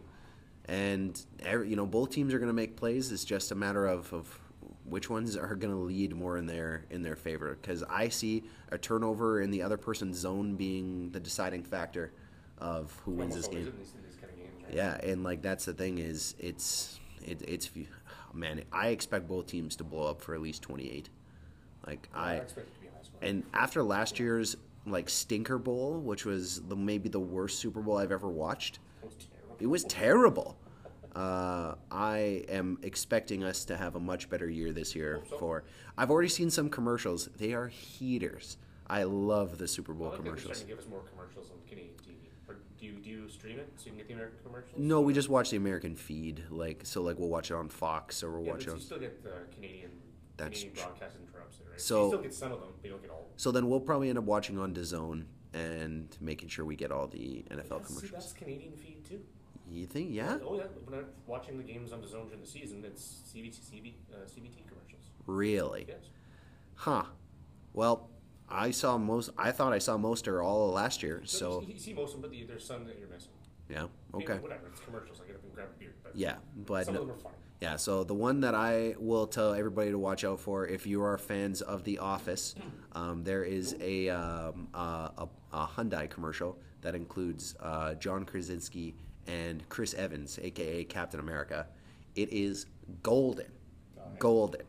and every, you know both teams are going to make plays it's just a matter of, of which ones are going to lead more in their in their favor because i see a turnover in the other person's zone being the deciding factor of who wins this game these, these kind of games, right? yeah and like that's the thing is it's it, it's man i expect both teams to blow up for at least 28 like I i expect it to be a high score. and after last year's like stinker bowl which was the maybe the worst super bowl i've ever watched it was terrible. it was terrible. Uh, I am expecting us to have a much better year this year. For I've already seen some commercials. They are heaters. I love the Super I Bowl like that they're commercials. starting to give us more commercials on Canadian TV. Or do you, do you stream it so you can get the American commercials? No, we just watch the American feed. Like so, like we'll watch it on Fox or we'll Yeah, watch but it you on. still get the Canadian, That's Canadian tr- broadcast interrupts it, right? So- you still get some of them, but you don't get all. So then we'll probably end up watching on DAZN and making sure we get all the NFL That's, see, commercials. that's Canadian feed too. You think? Yeah. Oh yeah. When I'm watching the games on zone during the season, it's CBT, CB, uh, CBT commercials. Really? Yes. Huh. Well, I saw most. I thought I saw most or all of last year. So you, you see most of them, but the, there's some that you're missing. yeah. Okay. whatever. It's commercials. I get up and grab a beer, but Yeah, but some no- of them are fun. Yeah, so the one that I will tell everybody to watch out for, if you are fans of The Office, um, there is a, um, a a Hyundai commercial that includes uh, John Krasinski and Chris Evans, aka Captain America. It is golden, golden.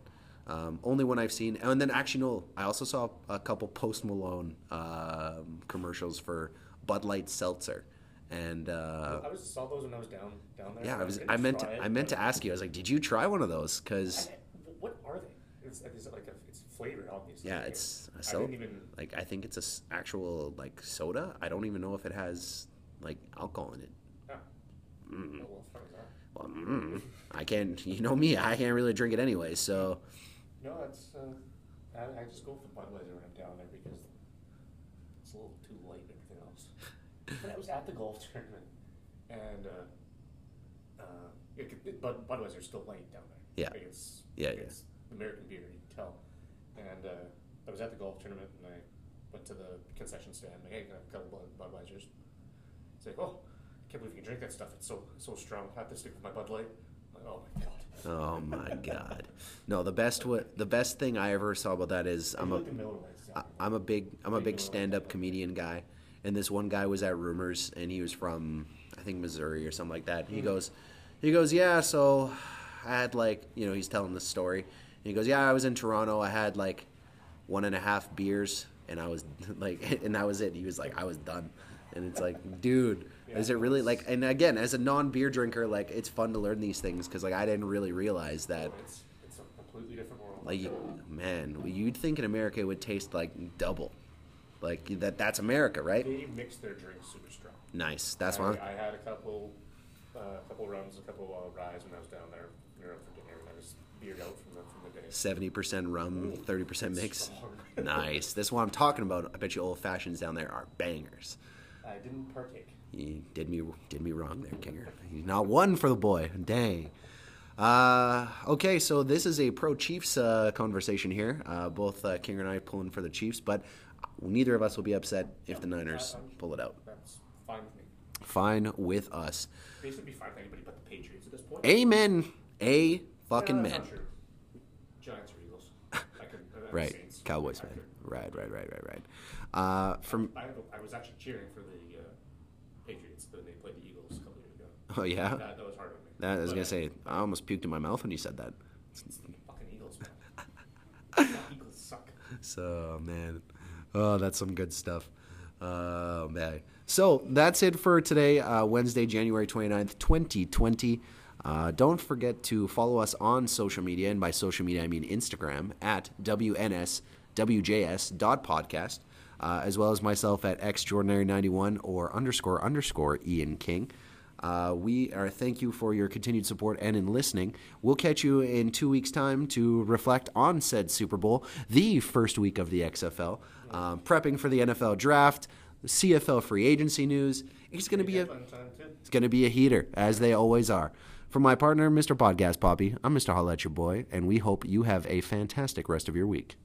Um, only one I've seen, and then actually no, I also saw a couple Post Malone um, commercials for Bud Light Seltzer, and uh, I was saw those when I was down down there. yeah, I was. didn't I meant to. it, I meant to ask you. I was like, did you try one of those? Because what are they? It's, is it like a, it's flavored, obviously. yeah, it's a I so didn't even. like I think it's a s- actual like soda. I don't even know if it has like alcohol in it. Ah, Mm. oh, well, fun is that? Well, mm, I can't. You know me. I can't really drink it anyway. So No, it's. Uh, I, I just go for Budweiser when I'm down there because it's a little too light and everything else. But I was at the golf tournament, and uh, uh, it, could- it, Bud, Budweiser's still light down there. Yeah. Like it's, Yeah, yeah. it's American beer, you can tell. And uh, I was at the golf tournament, and I went to the concession stand. Like, hey, can I have a couple Bud, Budweisers? It's like, oh, I can't believe you can drink that stuff. It's so so strong. I have to stick with my Bud Light. Like, oh my god. Oh my god. No, the best what the best thing I ever saw about that is I'm a like the Miller Lights. I- I'm a big I'm a big stand-up comedian guy, and this one guy was at Rumors, and he was from I think Missouri or something like that. He hmm. goes, he goes, yeah. So I had like you know he's telling the story. And he goes, yeah, I was in Toronto. I had like one and a half beers, and I was like, and that was it. He was like, I was done, and it's like, dude. Is it really like? And again, as a non-beer drinker, like it's fun to learn these things because like I didn't really realize that It's it's a completely different world. like, man, you'd think in America it would taste like double. Like that. That's America, right? they mix their drinks super strong. Nice. That's I, why. I had a couple, uh, couple runs, a couple uh, rides when I was down there. Were out for dinner, and I was beered out from the from the day. Seventy percent rum, thirty percent mix. Nice. That's what I'm talking about. I bet you old fashions down there are bangers. I didn't partake. You did me did me wrong there, Kinger. He's not one for the boy. Dang. Uh, okay, so this is a pro Chiefs uh, conversation here. Uh, both uh, Kinger and I pulling for the Chiefs, but neither of us will be upset if the Niners pull it out. That's fine with me. Fine with us. Basically, be fine with anybody but the Patriots at this point. Amen. A fucking Yeah, man. that's not true. Giants or Eagles. Uh, Right. Saints. Cowboys I could- Right, right, right, right, right. Uh, from I, I was actually cheering for the uh, Patriots when they played the Eagles a couple years ago. oh yeah, That, that was hard on me. that, I was But gonna say I almost puked in my mouth when you said that. Fucking Eagles, man. Eagles suck. So man, oh, that's some good stuff. Oh man. So that's it for today, uh, Wednesday, January 29th, 2020. Uh, don't forget to follow us on social media, and by social media I mean Instagram at wnswjs.podcast, uh, as well as myself at extraordinary91 or underscore underscore Ian King. Uh, we are thank you for your continued support and in listening. We'll catch you in two weeks' time to reflect on said Super Bowl, the first week of the XFL, um, prepping for the NFL draft, CFL free agency news. It's going to be a it's going to be a heater as they always are. For my partner, Mr. Podcast Poppy, I'm Mr. Holla your boy, and we hope you have a fantastic rest of your week.